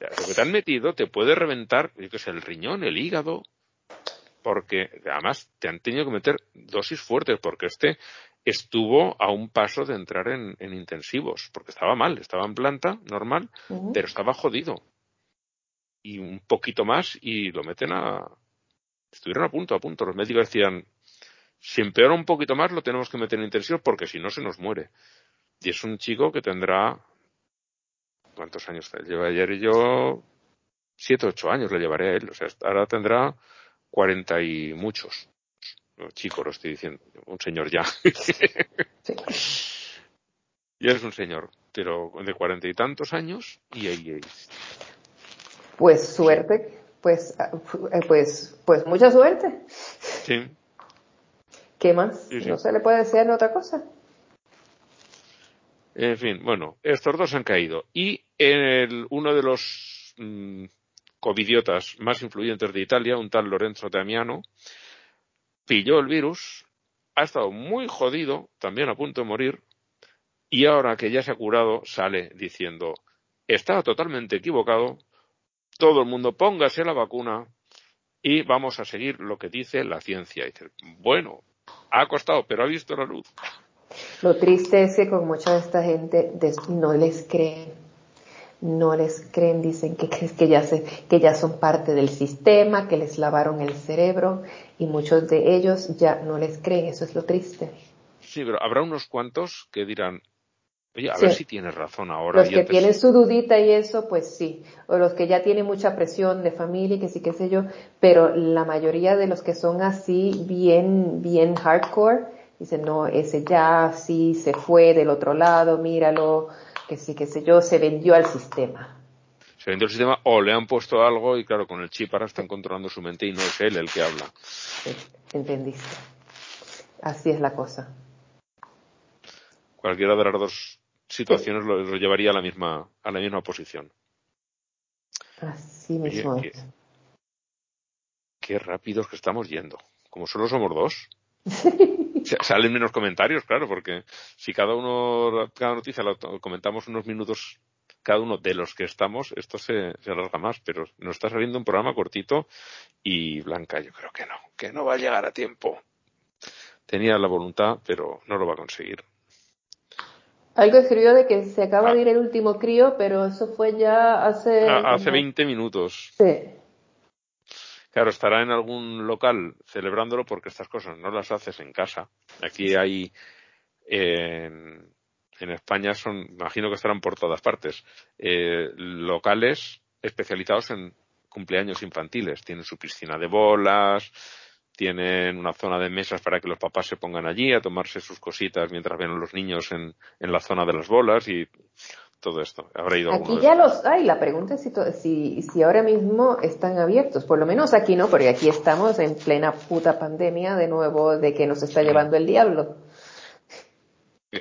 Lo que te han metido te puede reventar, yo que sé, el riñón, el hígado, porque además te han tenido que meter dosis fuertes, porque este estuvo a un paso de entrar en, en intensivos, porque estaba mal, estaba en planta, normal, pero estaba jodido. Y un poquito más y lo meten a, estuvieron a punto, a punto. Los médicos decían, si empeora un poquito más lo tenemos que meter en intensivo porque si no se nos muere. Y es un chico que tendrá, ¿cuántos años lleva ayer? Y yo, siete, ocho años le llevaré a él. O sea, ahora tendrá cuarenta y muchos. No, chico, lo estoy diciendo. Un señor ya. Ya es un señor, pero de cuarenta y tantos años y ahí. Pues suerte pues, ah, eh, pues, pues mucha suerte. Sí. ¿Qué más? No se le puede decir otra cosa. En fin, bueno, estos dos han caído. Y el, uno de los mm, covidiotas más influyentes de Italia, un tal Lorenzo Damiano, pilló el virus, ha estado muy jodido, también a punto de morir, y ahora que ya se ha curado, sale diciendo, estaba totalmente equivocado, todo el mundo póngase la vacuna y vamos a seguir lo que dice la ciencia. Y dice, bueno, ha costado, pero ha visto la luz. Lo triste es que con mucha de esta gente no les creen, no les creen, dicen que, que, ya se, que ya son parte del sistema, que les lavaron el cerebro y muchos de ellos ya no les creen, eso es lo triste. Sí, pero habrá unos cuantos que dirán, Oye, a ver si tienes razón ahora. Los que tienen su dudita y eso, pues sí. O los que ya tienen mucha presión de familia y que sí, qué sé yo. Pero la mayoría de los que son así, bien, bien hardcore, dicen, no, ese ya sí se fue del otro lado, míralo, que sí, qué sé yo, se vendió al sistema. Se vendió al sistema o le han puesto algo y claro, con el chip ahora están controlando su mente y no es él el que habla. Entendiste. Así es la cosa. Cualquiera de las dos situaciones lo, llevaría a la misma, a la misma posición. Así mismo qué, qué, rápidos que estamos yendo. Como solo somos dos. Salen menos comentarios, claro, porque si cada uno, cada noticia lo comentamos unos minutos cada uno de los que estamos, esto se, se alarga más, pero nos está saliendo un programa cortito y Blanca yo creo que no, que no va a llegar a tiempo. Tenía la voluntad, pero no lo va a conseguir. Algo escribió de que se acaba de ah. ir el último crío, pero eso fue ya hace... Ah, hace 20 minutos. Sí. Claro, estará en algún local celebrándolo porque estas cosas no las haces en casa. Aquí hay... en, España son, imagino que estarán por todas partes, eh, locales especializados en cumpleaños infantiles. Tienen su piscina de bolas, tienen una zona de mesas para que los papás se pongan allí a tomarse sus cositas mientras ven a los niños en, en la zona de las bolas y todo esto. Habrá ido Aquí ya los hay. La pregunta es si, si, si ahora mismo están abiertos. Por lo menos aquí no, porque aquí estamos en plena puta pandemia de nuevo de que nos está llevando el diablo.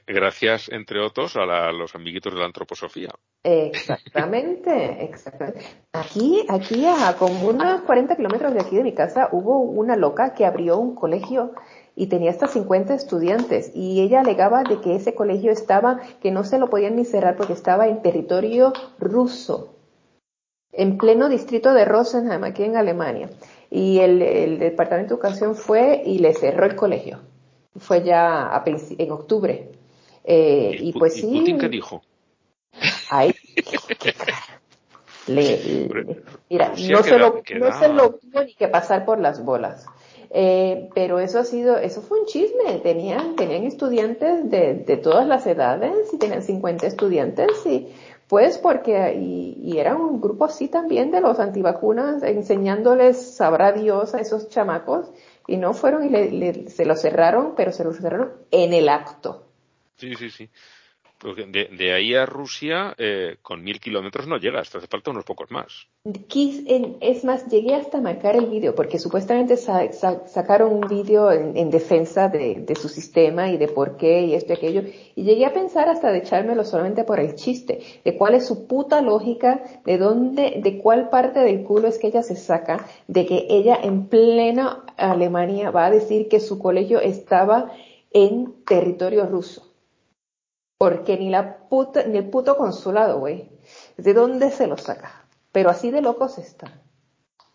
Gracias, entre otros, a, los amiguitos de la antroposofía. Exactamente, exactamente. Aquí, aquí a como unos 40 kilómetros de aquí de mi casa hubo una loca que abrió un colegio y tenía hasta 50 estudiantes y ella alegaba de que ese colegio estaba, que no se lo podían ni cerrar porque estaba en territorio ruso, en pleno distrito de Rosenheim, aquí en Alemania. Y el, el Departamento de Educación fue y le cerró el colegio. Fue ya a, en octubre. Eh, y, pues sí. Putin qué dijo? Ay, le, mira, no se, lo, no se lo tuvo ni que pasar por las bolas. Eh, pero eso ha sido, eso fue un chisme. Tenían, tenían estudiantes de, de todas las edades y tenían 50 estudiantes y Pues porque, y, era un grupo así también de los antivacunas, enseñándoles, sabrá Dios, a esos chamacos, y no fueron y se lo cerraron, pero se lo cerraron en el acto. Sí, sí, sí. De, de, ahí a Rusia, eh, con mil kilómetros no llegas, te hace falta unos pocos más. Es más, llegué hasta marcar el vídeo, porque supuestamente sacaron un vídeo en, defensa de, su sistema y de por qué y esto y aquello, y llegué a pensar hasta de echármelo solamente por el chiste, de cuál es su puta lógica, de dónde, de cuál parte del culo es que ella se saca, de que ella en plena Alemania va a decir que su colegio estaba en territorio ruso. Porque ni la puta, ni el puto consulado, güey. ¿De dónde se lo saca? Pero así de locos están.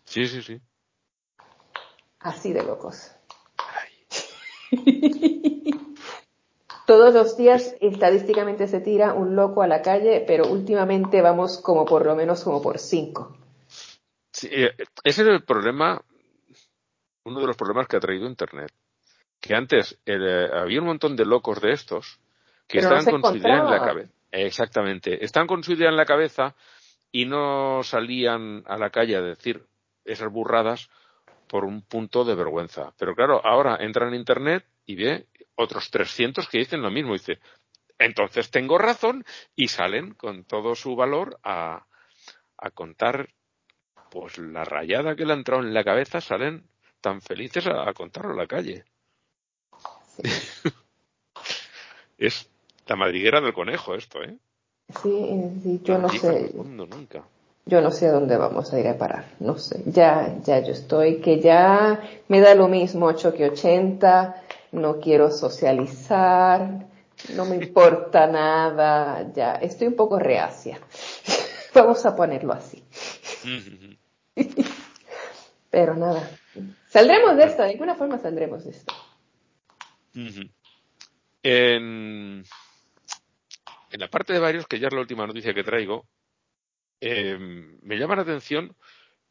Sí, sí, sí. Así de locos. Todos los días estadísticamente se tira un loco a la calle, pero últimamente vamos como por lo menos como por cinco. Sí, eh, ese es el problema, uno de los problemas que ha traído Internet. Que antes eh, había un montón de locos de estos que estaban con su idea en la cabeza. Exactamente. Están con su idea en la cabeza y no salían a la calle a decir esas burradas por un punto de vergüenza. Pero claro, ahora entran en Internet y ve otros 300 que dicen lo mismo. Dice, entonces tengo razón y salen con todo su valor a, a contar pues la rayada que le ha entrado en la cabeza, salen tan felices a, contarlo a la calle. es la madriguera del conejo esto, ¿eh? Sí, yo no sé. Nunca. Yo no sé a dónde vamos a ir a parar, no sé. Ya, ya yo estoy, que ya me da lo mismo 8 que 80, no quiero socializar, no me importa nada, ya estoy un poco reacia. vamos a ponerlo así. Pero nada, saldremos de esto, de alguna forma saldremos de esto. En en la parte de varios, que ya es la última noticia que traigo, eh, me llama la atención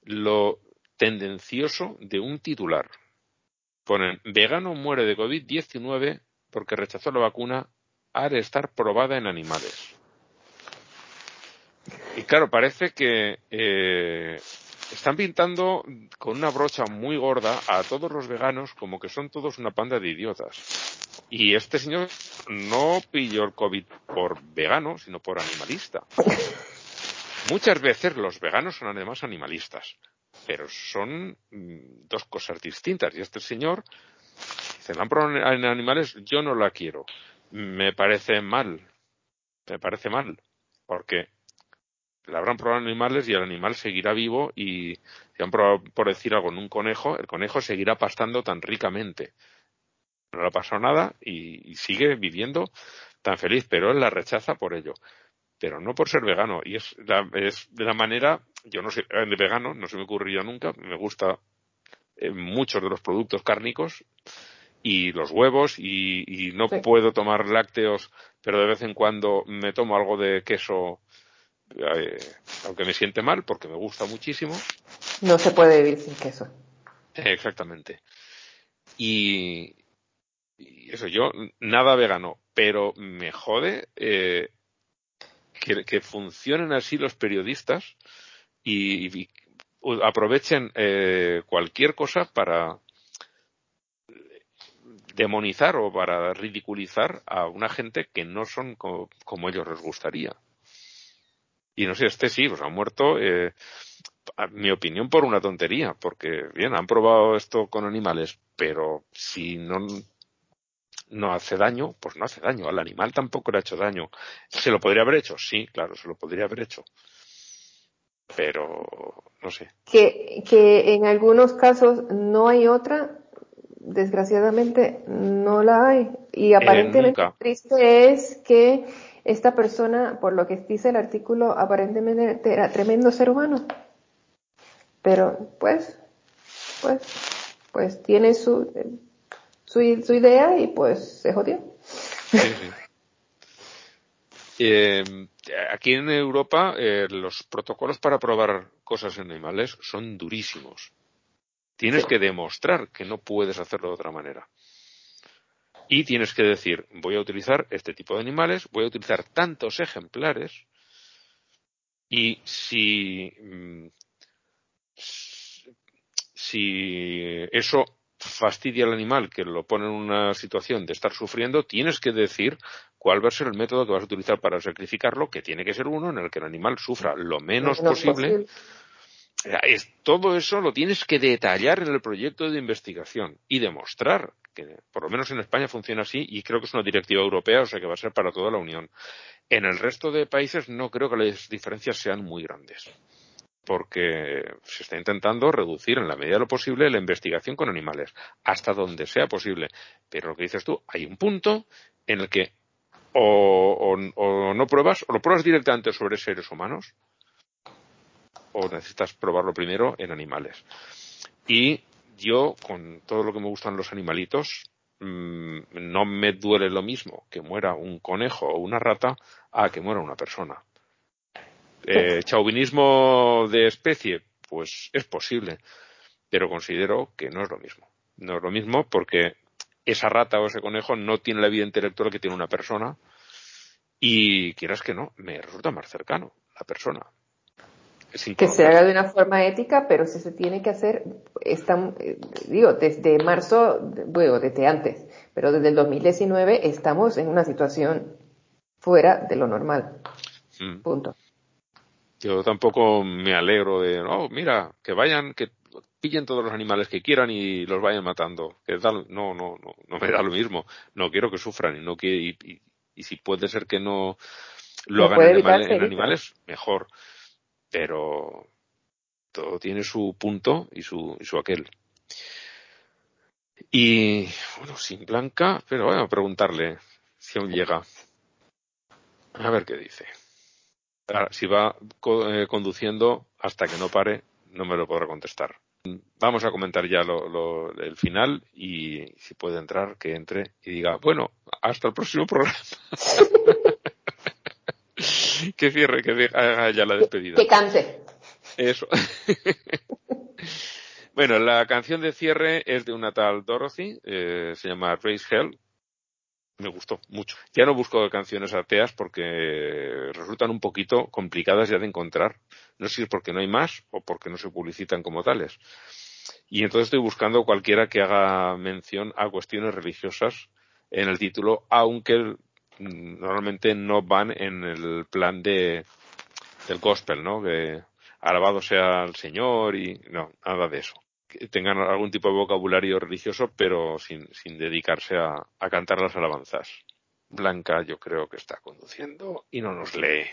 lo tendencioso de un titular. Ponen, vegano muere de COVID-19 porque rechazó la vacuna al estar probada en animales. Y claro, parece que eh, están pintando con una brocha muy gorda a todos los veganos como que son todos una panda de idiotas. Y este señor no pilló el COVID por vegano, sino por animalista. Muchas veces los veganos son además animalistas, pero son mm, dos cosas distintas. Y este señor se me han probado en animales, yo no la quiero. Me parece mal, me parece mal, porque la habrán probado en animales y el animal seguirá vivo y si han probado, por decir algo, en un conejo, el conejo seguirá pastando tan ricamente no le ha pasado nada y, sigue viviendo tan feliz, pero él la rechaza por ello. Pero no por ser vegano. Y es, es de la manera, yo no soy vegano, no se me ocurriría nunca, me gusta eh, muchos de los productos cárnicos y los huevos y, no puedo tomar lácteos, pero de vez en cuando me tomo algo de queso, eh, aunque me siente mal, porque me gusta muchísimo. No se puede vivir sin queso. exactamente. Y, y eso, yo nada vegano, pero me jode eh, que, funcionen así los periodistas y, aprovechen eh, cualquier cosa para demonizar o para ridiculizar a una gente que no son como, ellos les gustaría. Y no sé, este sí, pues ha muerto, eh, mi opinión, por una tontería, porque, bien, han probado esto con animales, pero si no no hace daño, pues no hace daño. Al animal tampoco le ha hecho daño. ¿Se lo podría haber hecho? Sí, claro, se lo podría haber hecho. Pero, no sé. Que, que en algunos casos no hay otra, desgraciadamente no la hay. Y eh, aparentemente lo triste es que esta persona, por lo que dice el artículo, aparentemente era tremendo ser humano. Pero, pues, pues, pues tiene su, su, su idea y pues se jodió. Eh, aquí en Europa eh, los protocolos para probar cosas en animales son durísimos. Tienes que demostrar que no puedes hacerlo de otra manera. Y tienes que decir, voy a utilizar este tipo de animales, voy a utilizar tantos ejemplares Y si, mm, si eso fastidia al animal, que lo pone en una situación de estar sufriendo, tienes que decir cuál va a ser el método que vas a utilizar para sacrificarlo, que tiene que ser uno en el que el animal sufra lo menos posible. Es, todo eso lo tienes que detallar en el proyecto de investigación y demostrar que, por lo menos en España funciona así y creo que es una directiva europea, o sea que va a ser para toda la Unión. En el resto de países no creo que las diferencias sean muy grandes porque se está intentando reducir en la medida de lo posible la investigación con animales, hasta donde sea posible. Pero lo que dices tú, hay un punto en el que o, no pruebas, o lo pruebas directamente sobre seres humanos, o necesitas probarlo primero en animales. Y yo, con todo lo que me gustan los animalitos, mm, no me duele lo mismo que muera un conejo o una rata a que muera una persona. Eh, chauvinismo de especie, pues es posible, pero considero que no es lo mismo. No es lo mismo porque esa rata o ese conejo no tiene la vida intelectual que tiene una persona y quieras que no, me resulta más cercano la persona. Que se haga de una forma ética, pero si se tiene que hacer, está, digo, desde marzo, bueno, desde antes, pero desde el 2019 estamos en una situación fuera de lo normal. Mm. Punto. Yo tampoco me alegro de, oh, mira, que vayan, que pillen todos los animales que quieran y los vayan matando. Que no, no, no, no me da lo mismo. No quiero que sufran y no que, y, y, si puede ser que no lo hagan en, animales, mejor. Pero todo tiene su punto y su, y su aquel. Y bueno, sin Blanca, pero voy a preguntarle si aún llega. A ver qué dice si va eh, conduciendo hasta que no pare, no me lo podrá contestar. Vamos a comentar ya lo, el final y si puede entrar, que entre y diga, bueno, hasta el próximo programa. que cierre, que haga ya la despedida. Que cante. Eso. bueno, la canción de cierre es de una tal Dorothy, eh, se llama Race Hell, me gustó mucho. Ya no busco canciones ateas porque resultan un poquito complicadas ya de encontrar. No sé si es porque no hay más o porque no se publicitan como tales. Y entonces estoy buscando cualquiera que haga mención a cuestiones religiosas en el título, aunque normalmente no van en el plan de del gospel, ¿no? Que alabado sea el Señor y no, nada de eso que tengan algún tipo de vocabulario religioso, pero sin, sin dedicarse a, a cantar las alabanzas. Blanca yo creo que está conduciendo y no nos lee.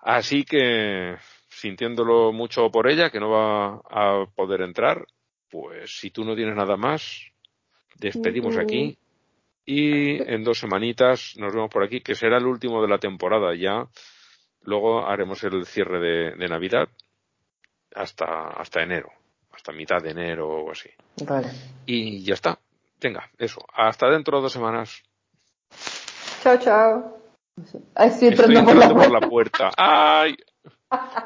Así que, sintiéndolo mucho por ella, que no va a poder entrar, pues si tú no tienes nada más, despedimos aquí y en dos semanitas nos vemos por aquí, que será el último de la temporada ya. Luego haremos el cierre de, de Navidad hasta, hasta enero hasta mitad de enero o así. Vale. Y ya está. Venga, eso. Hasta dentro de dos semanas. Chao, chao. Estoy entrando, por, la, puerta. ¡Ay!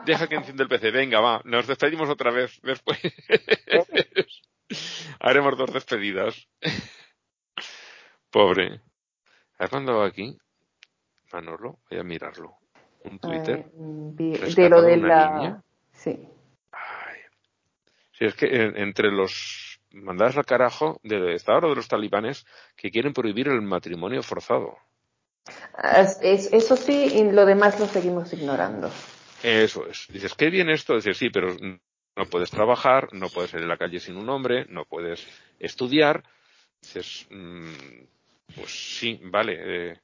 Deja que encienda el PC. Venga, va. Nos despedimos otra vez después. Haremos dos despedidas. Pobre. ¿A cuándo va aquí? Manolo, voy a mirarlo. Un Twitter. de lo de la. Sí es que entre los mandados al carajo del Estado de los talibanes que quieren prohibir el matrimonio forzado. eso sí, y lo demás lo seguimos ignorando. Eso es. Dices, ¿qué bien esto? Dices, sí, pero no puedes trabajar, no puedes salir a la calle sin un hombre, no puedes estudiar. Dices, mm, pues sí, vale. Eh,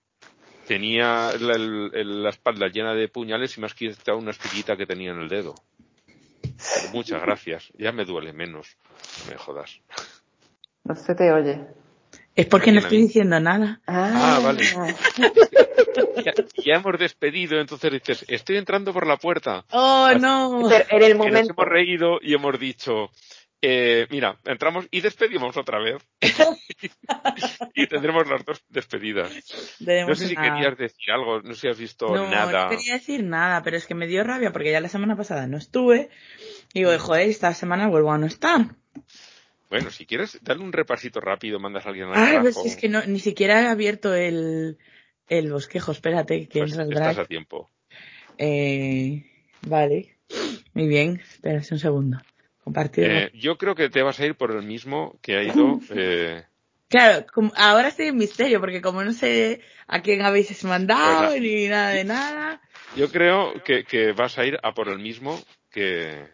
tenía la, la, espalda llena de puñales y me has quitado una espiguita que tenía en el dedo. Muchas gracias. Ya me duele menos. No me jodas. No se te oye. Es porque no estoy diciendo nada. Ah, vale. ya, hemos despedido, entonces dices, estoy entrando por la puerta. Oh, no. en el momento. Nos hemos reído y hemos dicho, eh, mira, entramos y despedimos otra vez. y tendremos las dos despedidas. no sé si querías decir algo, no sé si has visto nada. No quería decir nada, pero es que me dio rabia porque ya la semana pasada no estuve. Y digo, joder, esta semana vuelvo a no estar. Bueno, si quieres, darle un repasito rápido, mandas a alguien al Ay, pues es que no, ni siquiera he abierto el, el bosquejo, espérate, que pues entra el Estás a tiempo. Eh, Vale. Muy bien. Espera un segundo. Compartir. Eh, yo creo que te vas a ir por el mismo que ha ido. Eh, Claro, como- ahora estoy en misterio porque como no sé a quién habéis mandado ni nada de nada. yo creo que, que vas a ir a por el mismo que.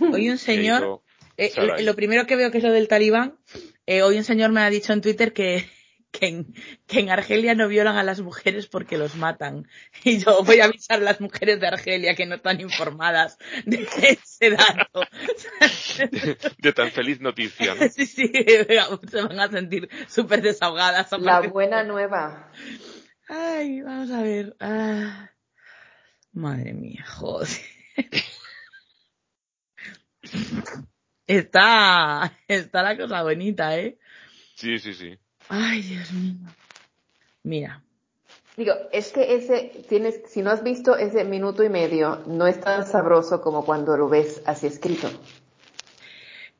Hoy un señor, eh, lo primero que veo que es lo del talibán, eh, hoy un señor me ha dicho en Twitter que, que, en, que en Argelia no violan a las mujeres porque los matan. Y yo voy a avisar a las mujeres de Argelia que no están informadas de ese dato. de tan feliz noticia. ¿no? Sí, sí, se van a sentir súper desahogadas. La buena nueva. Ay, vamos a ver. Ah. Madre mía, joder. Está, está la cosa bonita, ¿eh? Sí, sí, sí. Ay, Dios mío. Mira, Digo, es que ese, tienes, si no has visto ese minuto y medio, no es tan sabroso como cuando lo ves así escrito.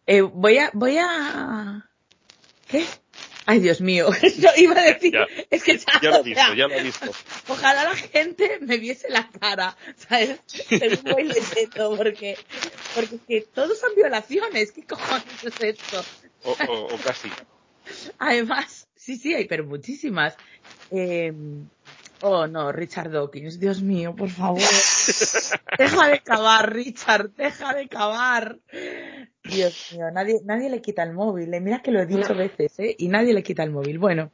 eh, voy a, voy a, ¿qué? Ay, Dios mío, yo iba a decir, Ya. es que Ya lo he visto, ya lo he visto. Ojalá la gente me viese la cara, ¿sabes? Según voy leyendo, porque, porque es que todos son violaciones, ¿qué cojones es esto? O, o- o casi. Además, sí, sí, hay, pero muchísimas. Eh, oh, no, Richard Dawkins, Dios mío, por favor. deja de cavar, Richard, deja de cavar. Dios mío, nadie, nadie le quita el móvil. eh. Mira que lo he dicho veces, ¿eh? Y nadie le quita el móvil. Bueno,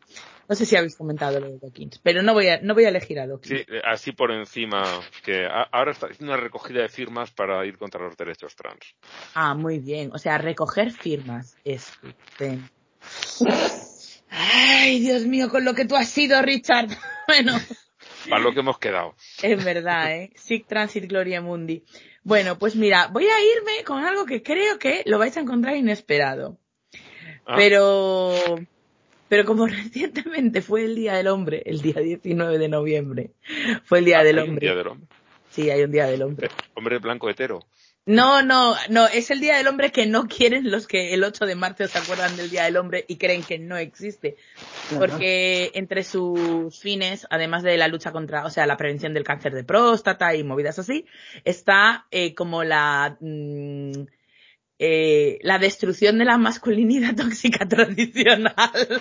no sé si habéis comentado lo de Dawkins, pero no voy a, no voy a elegir a Dawkins. Sí, eh, así por encima, que a- ahora está haciendo una recogida de firmas para ir contra los derechos trans. Ah, muy bien. O sea, recoger firmas. Estupendo. Ay, Dios mío, con lo que tú has sido, Richard. Bueno. Para lo que hemos quedado. Es verdad, ¿eh? Sic Transit Gloria Mundi. Bueno, pues mira, voy a irme con algo que creo que lo vais a encontrar inesperado. Ah, Pero, pero como recientemente fue el Día del Hombre, el día 19 de noviembre, fue el Día ah, del hay un Hombre. Día del hombre. Sí, hay un Día del Hombre. Eh, Hombre blanco hetero. No, no, no, es el Día del Hombre que no quieren los que el 8 de marzo se acuerdan del Día del Hombre y creen que no existe. Porque entre sus fines, además de la lucha contra, o sea, la prevención del cáncer de próstata y movidas así, está eh, como la, mm, eh, la destrucción de la masculinidad tóxica tradicional.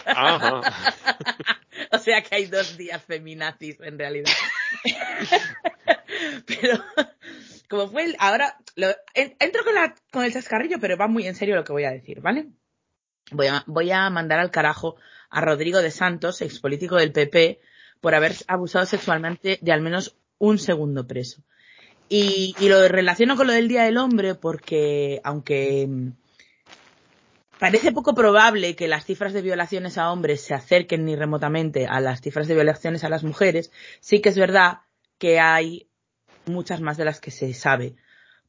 Ajá. o sea que hay dos días feminazis en realidad. Pero, como fue el, ahora, entro con, el chascarrillo, pero va muy en serio lo que voy a decir, ¿vale? Voy a, voy a mandar al carajo a Rodrigo de Santos, expolítico del PP, por haber abusado sexualmente de al menos un segundo preso. Y, y lo relaciono con lo del Día del Hombre porque, aunque mm, parece poco probable que las cifras de violaciones a hombres se acerquen ni remotamente a las cifras de violaciones a las mujeres, sí que es verdad que hay muchas más de las que se sabe.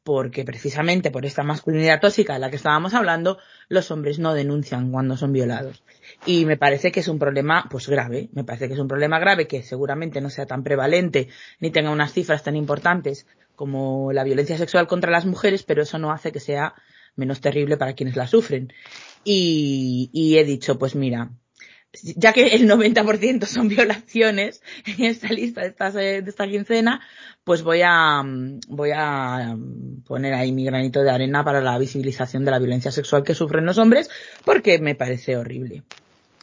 Porque precisamente por esta masculinidad tóxica de la que estábamos hablando, los hombres no denuncian cuando son violados. Y me parece que es un problema, pues grave. Me parece que es un problema grave que seguramente no sea tan prevalente ni tenga unas cifras tan importantes como la violencia sexual contra las mujeres, pero eso no hace que sea menos terrible para quienes la sufren. Y, y he dicho, pues mira, ya que el 90% son violaciones en esta lista de, estas, de esta quincena, pues voy a, voy a poner ahí mi granito de arena para la visibilización de la violencia sexual que sufren los hombres, porque me parece horrible.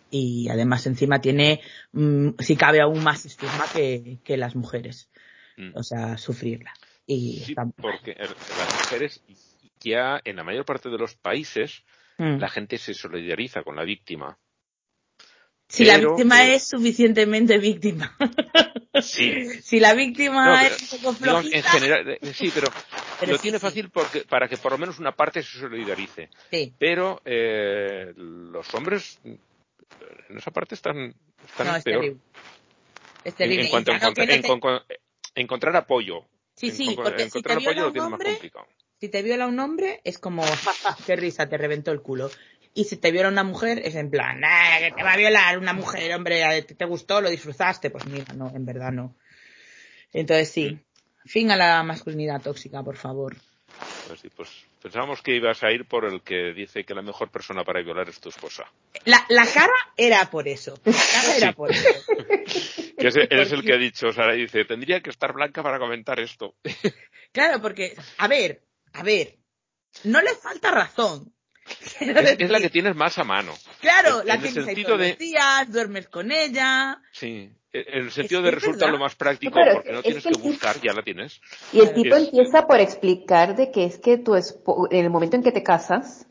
Y además encima tiene, mm, si cabe aún más estigma que, que las mujeres. Mm. O sea, sufrirla. Y Sí, porque el- las mujeres ya en la mayor parte de los países Mm. la gente se solidariza con la víctima. Si la víctima es suficientemente víctima. Sí. si la víctima No, pero, es un poco en flojita, general, eh, sí, pero, lo sí, tiene sí. fácil porque, para que por lo menos una parte se solidarice. sí. Pero eh, los hombres en esa parte están, están No, es peor. terrible. Es En, terrible. en cuanto a encontrar, no en te- con- con- encontrar apoyo. Sí, sí, porque si encontrar te apoyo viola lo un tiene más hombre, complicado. si te viola un hombre, es como, qué risa, te reventó el culo. Y si te viola una mujer, es en plan, ah, que te va a violar una mujer, hombre, a ti te gustó, lo disfrutaste. Pues mira, no, en verdad no. Entonces sí, fin a la masculinidad tóxica, por favor. Pues sí, pues pensábamos que ibas a ir por el que dice que la mejor persona para violar es tu esposa. La, la cara era por eso. La cara era por eso. Que ese- eres el que ha dicho, Sara, dice, tendría que estar blanca para comentar esto. Claro, porque, a ver, a ver, no le falta razón. Es, es la que tienes más a mano. Claro, en- la en el tienes ahí sentido todos de- los días, duermes con ella. Sí. En el sentido de es resulta verdad. lo más práctico No, porque no es tienes que que el tipo- buscar, ya la tienes. Y el tipo Es- empieza por explicar de que es que tu espo- en el momento en que te casas,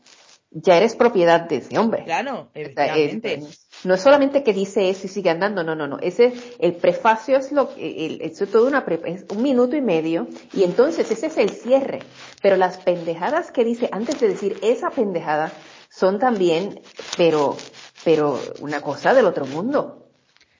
ya eres propiedad de ese hombre. Claro, O sea, efectivamente. es- no es solamente que dice eso y sigue andando, no, no, no. Ese, el prefacio es lo que, es todo una, es un minuto y medio, y entonces ese es el cierre. Pero las pendejadas que dice antes de decir esa pendejada son también, pero, pero una cosa del otro mundo.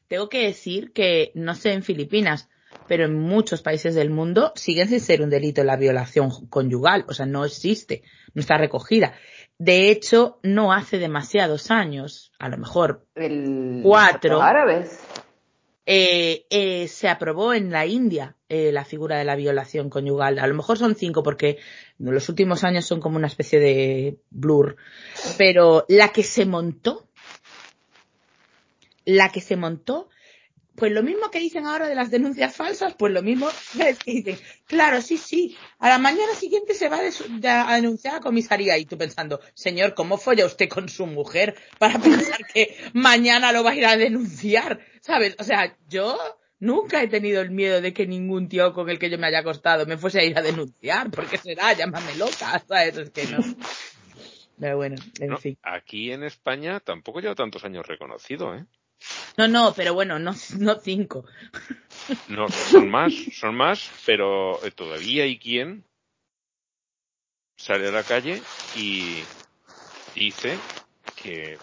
Tengo que decir que, no sé en Filipinas, pero en muchos países del mundo siguen sin ser un delito la violación conyugal. O sea, no existe, no está recogida. De hecho, no hace demasiados años, a lo mejor, El, Cuatro. árabes. eh, eh, se aprobó en la India eh, la figura de la violación conyugal. A lo mejor son cinco porque en los últimos años son como una especie de blur. Pero la que se montó, la que se montó, pues lo mismo que dicen ahora de las denuncias falsas, pues lo mismo es que dicen, claro, sí, sí, a la mañana siguiente se va a, des- de- a denunciar a comisaría y tú pensando, señor, ¿cómo folla usted con su mujer para pensar que mañana lo va a ir a denunciar? ¿Sabes? O sea, yo nunca he tenido el miedo de que ningún tío con el que yo me haya acostado me fuese a ir a denunciar, porque será, llámame loca, ¿sabes? Es que no. Pero bueno, en No, fin. Aquí en España tampoco lleva tantos años reconocido, ¿eh? No, no, pero bueno, no, no cinco. No, son más, son más, pero eh, todavía hay quien sale a la calle y dice que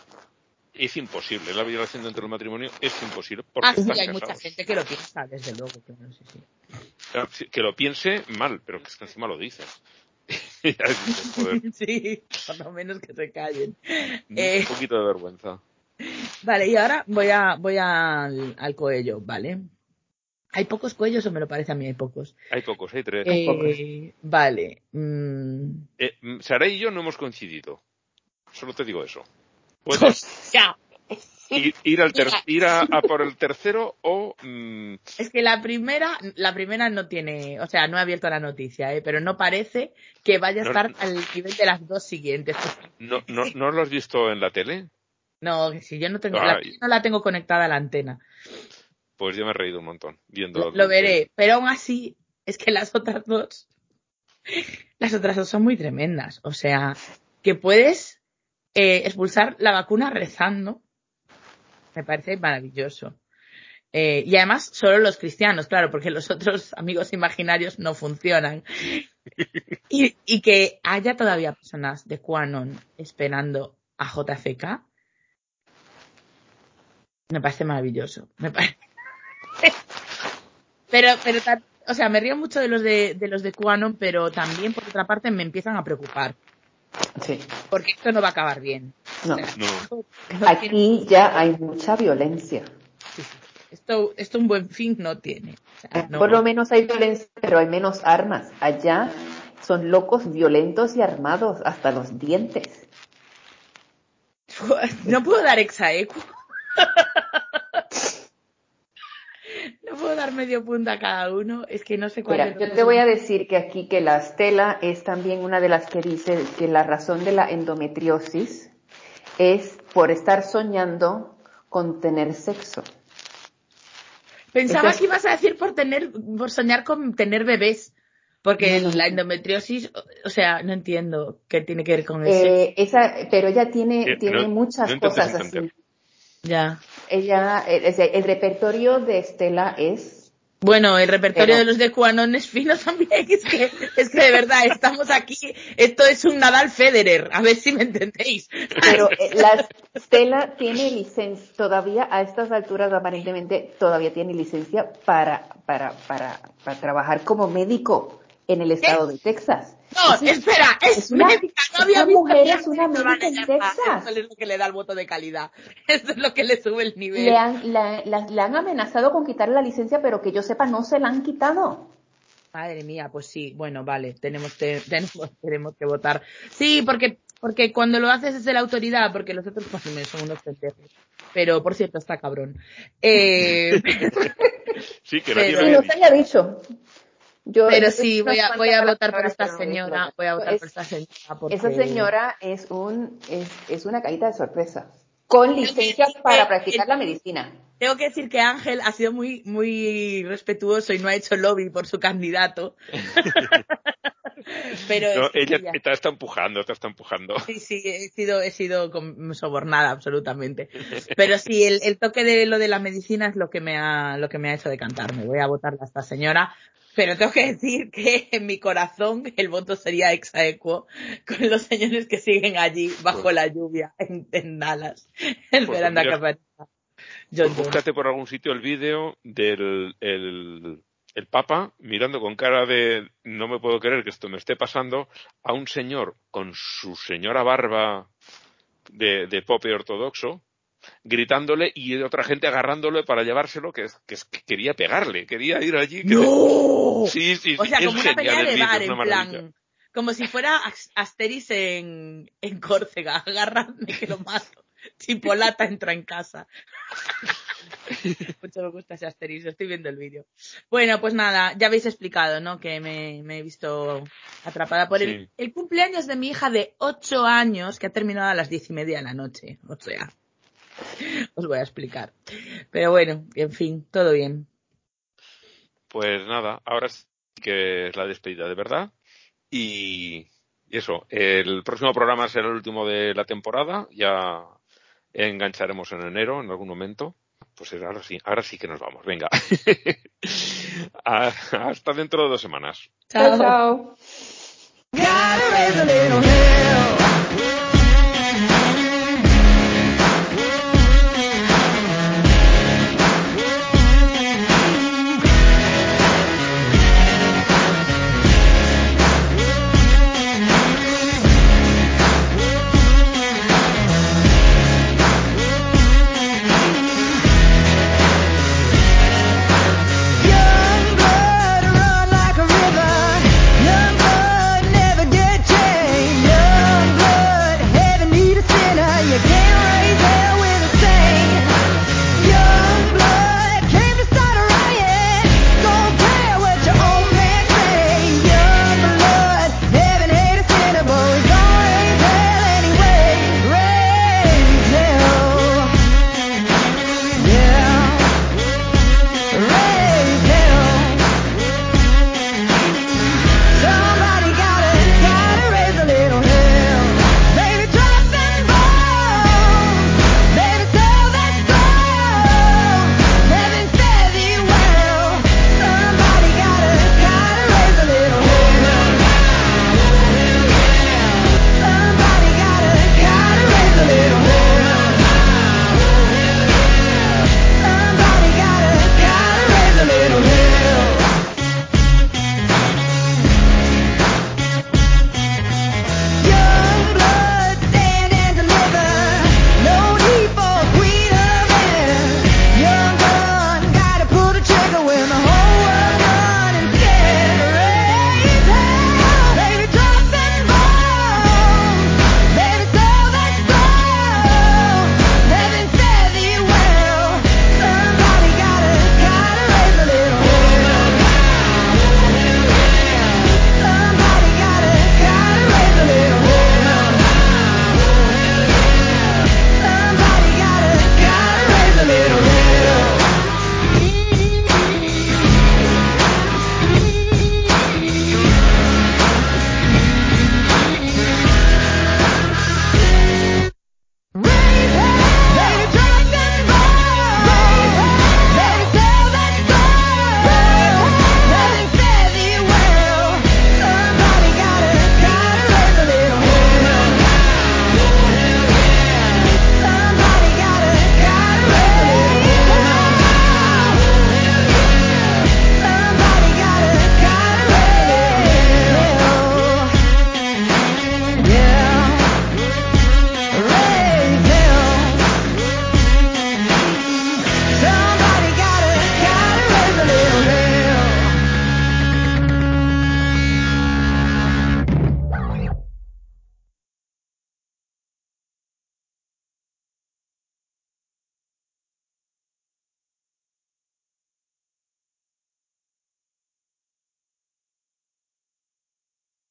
es imposible. La violación dentro del matrimonio es imposible porque Ah, sí, hay mucha gente que lo piensa, desde luego, claro, sí, sí. Claro, sí, Que lo piense mal, pero que es que encima lo dices. Dices, Sí, por lo menos que se callen. un Eh, poquito de vergüenza. Vale, y ahora voy a, voy al, al cuello, ¿vale? ¿Hay pocos cuellos o me lo parece a mí hay pocos? Hay pocos, hay tres. Eh, vale. mm, Eh, mm, Sara y yo no hemos coincidido. Solo te digo eso. Puedes ya. ir, ir al ter- ir a, a por el tercero o mm, Es que la primera, la primera no tiene, o sea, no he abierto la noticia, ¿eh? pero no parece que vaya a No, estar no. al nivel de las dos siguientes. no, no, ¿no lo has visto en la tele? No, que si yo no tengo, la, no la tengo conectada a la antena. Pues yo me he reído un montón viendo. Lo, lo veré, pero aún así, es que las otras dos, las otras dos son muy tremendas. O sea, que puedes eh, expulsar la vacuna rezando, me parece maravilloso. Eh, y además, solo los cristianos, claro, porque los otros amigos imaginarios no funcionan. Y, y que haya todavía personas de QAnon esperando a JFK, me parece maravilloso. Me parece pero, pero, o sea, me río mucho de los de, de los de QAnon, pero también por otra parte me empiezan a preocupar, Sí. porque esto no va a acabar bien. No. Aquí ya hay mucha violencia. sí, sí. esto, esto un buen fin no tiene. O sea, no- Por lo menos hay violencia, pero hay menos armas. Allá son locos, violentos y armados hasta los dientes. no puedo dar exaequo. puedo dar medio punto a cada uno. Es que no sé cuál Mira, yo te voy a decir que aquí que la estela es también una de las que dice que la razón de la endometriosis es por estar soñando con tener sexo. Pensaba que ibas a decir por tener, por soñar con tener bebés. Porque No, no, la endometriosis, o sea, no entiendo qué tiene que ver con eso. Eh, esa, pero ella tiene, Eh, tiene no- muchas cosas así. Ya. Ella, eh, o sea, el repertorio de Estela es Bueno, el repertorio Pero- de los de Quanon es fino también. Es que, es que de verdad, estamos aquí. Esto es un Nadal Federer. A ver si me entendéis. Pero eh, la Stella tiene licencia, todavía a estas alturas aparentemente todavía tiene licencia para, para, para, para trabajar como médico en el estado de Texas. No, Es- espera, es, es una- médica. No había visto mujer es una médica en. Texas. Esto es lo que le da el voto de calidad. Esto es lo que le sube el nivel. Le han, la- la- le han amenazado con quitarle la licencia, pero que yo sepa no se la han quitado. Madre mía, pues sí, bueno, vale, tenemos que, tenemos, tenemos que votar. Sí, porque, porque cuando lo haces es de la autoridad, porque los otros pues, son unos pendejos. Pero, por cierto, está cabrón. Eh, Sí, que nadie lo Y había dicho. Yo, Pero sí, voy a, voy a votar por esta señora, voy a votar Es- por esta señora porque... Esa señora es un es, es una caída de sorpresa. Con licencia para practicar la medicina. Tengo que decir que Ángel ha sido muy, muy respetuoso y no ha hecho lobby por su candidato. Pero No, ella te está empujando, te está empujando. Sí, sí, he sido, he sido sobornada absolutamente. Pero sí, el, el toque de lo de la medicina es lo que me ha, lo que me ha hecho decantarme. Voy a votarle a esta señora. Pero tengo que decir que en mi corazón el voto sería exaequo con los señores que siguen allí bajo Pues- la lluvia en, en Dallas, esperando a que mira, aparezca John Pues búscate por algún sitio el vídeo del el, el Papa mirando con cara de no me puedo creer que esto me esté pasando a un señor con su señora barba de, de pope ortodoxo gritándole y otra gente agarrándole para llevárselo que, quería pegarle, quería ir allí. que- ¡No! Sí, sí, sí, O sea, es como una pelea el de bar, en maravilla. plan, como si fuera As- Asteris en, en Córcega, agarradme que lo mato. Chipolata entra en casa. Mucho me gusta ese Asteris, estoy viendo el vídeo. Bueno, pues nada, ya habéis explicado, ¿no? Que me, me he visto atrapada por el, Sí. el cumpleaños de mi hija de 8 años, que ha terminado a las diez y media de la noche. O sea, os voy a explicar. Pero bueno, en fin, todo bien. Pues nada, ahora sí que es la despedida de verdad. Y eso, el próximo programa será el último de la temporada. Ya engancharemos en enero en algún momento. Pues ahora sí, ahora sí que nos vamos. Venga. Ah, Hasta dentro de dos semanas. Chao, chao.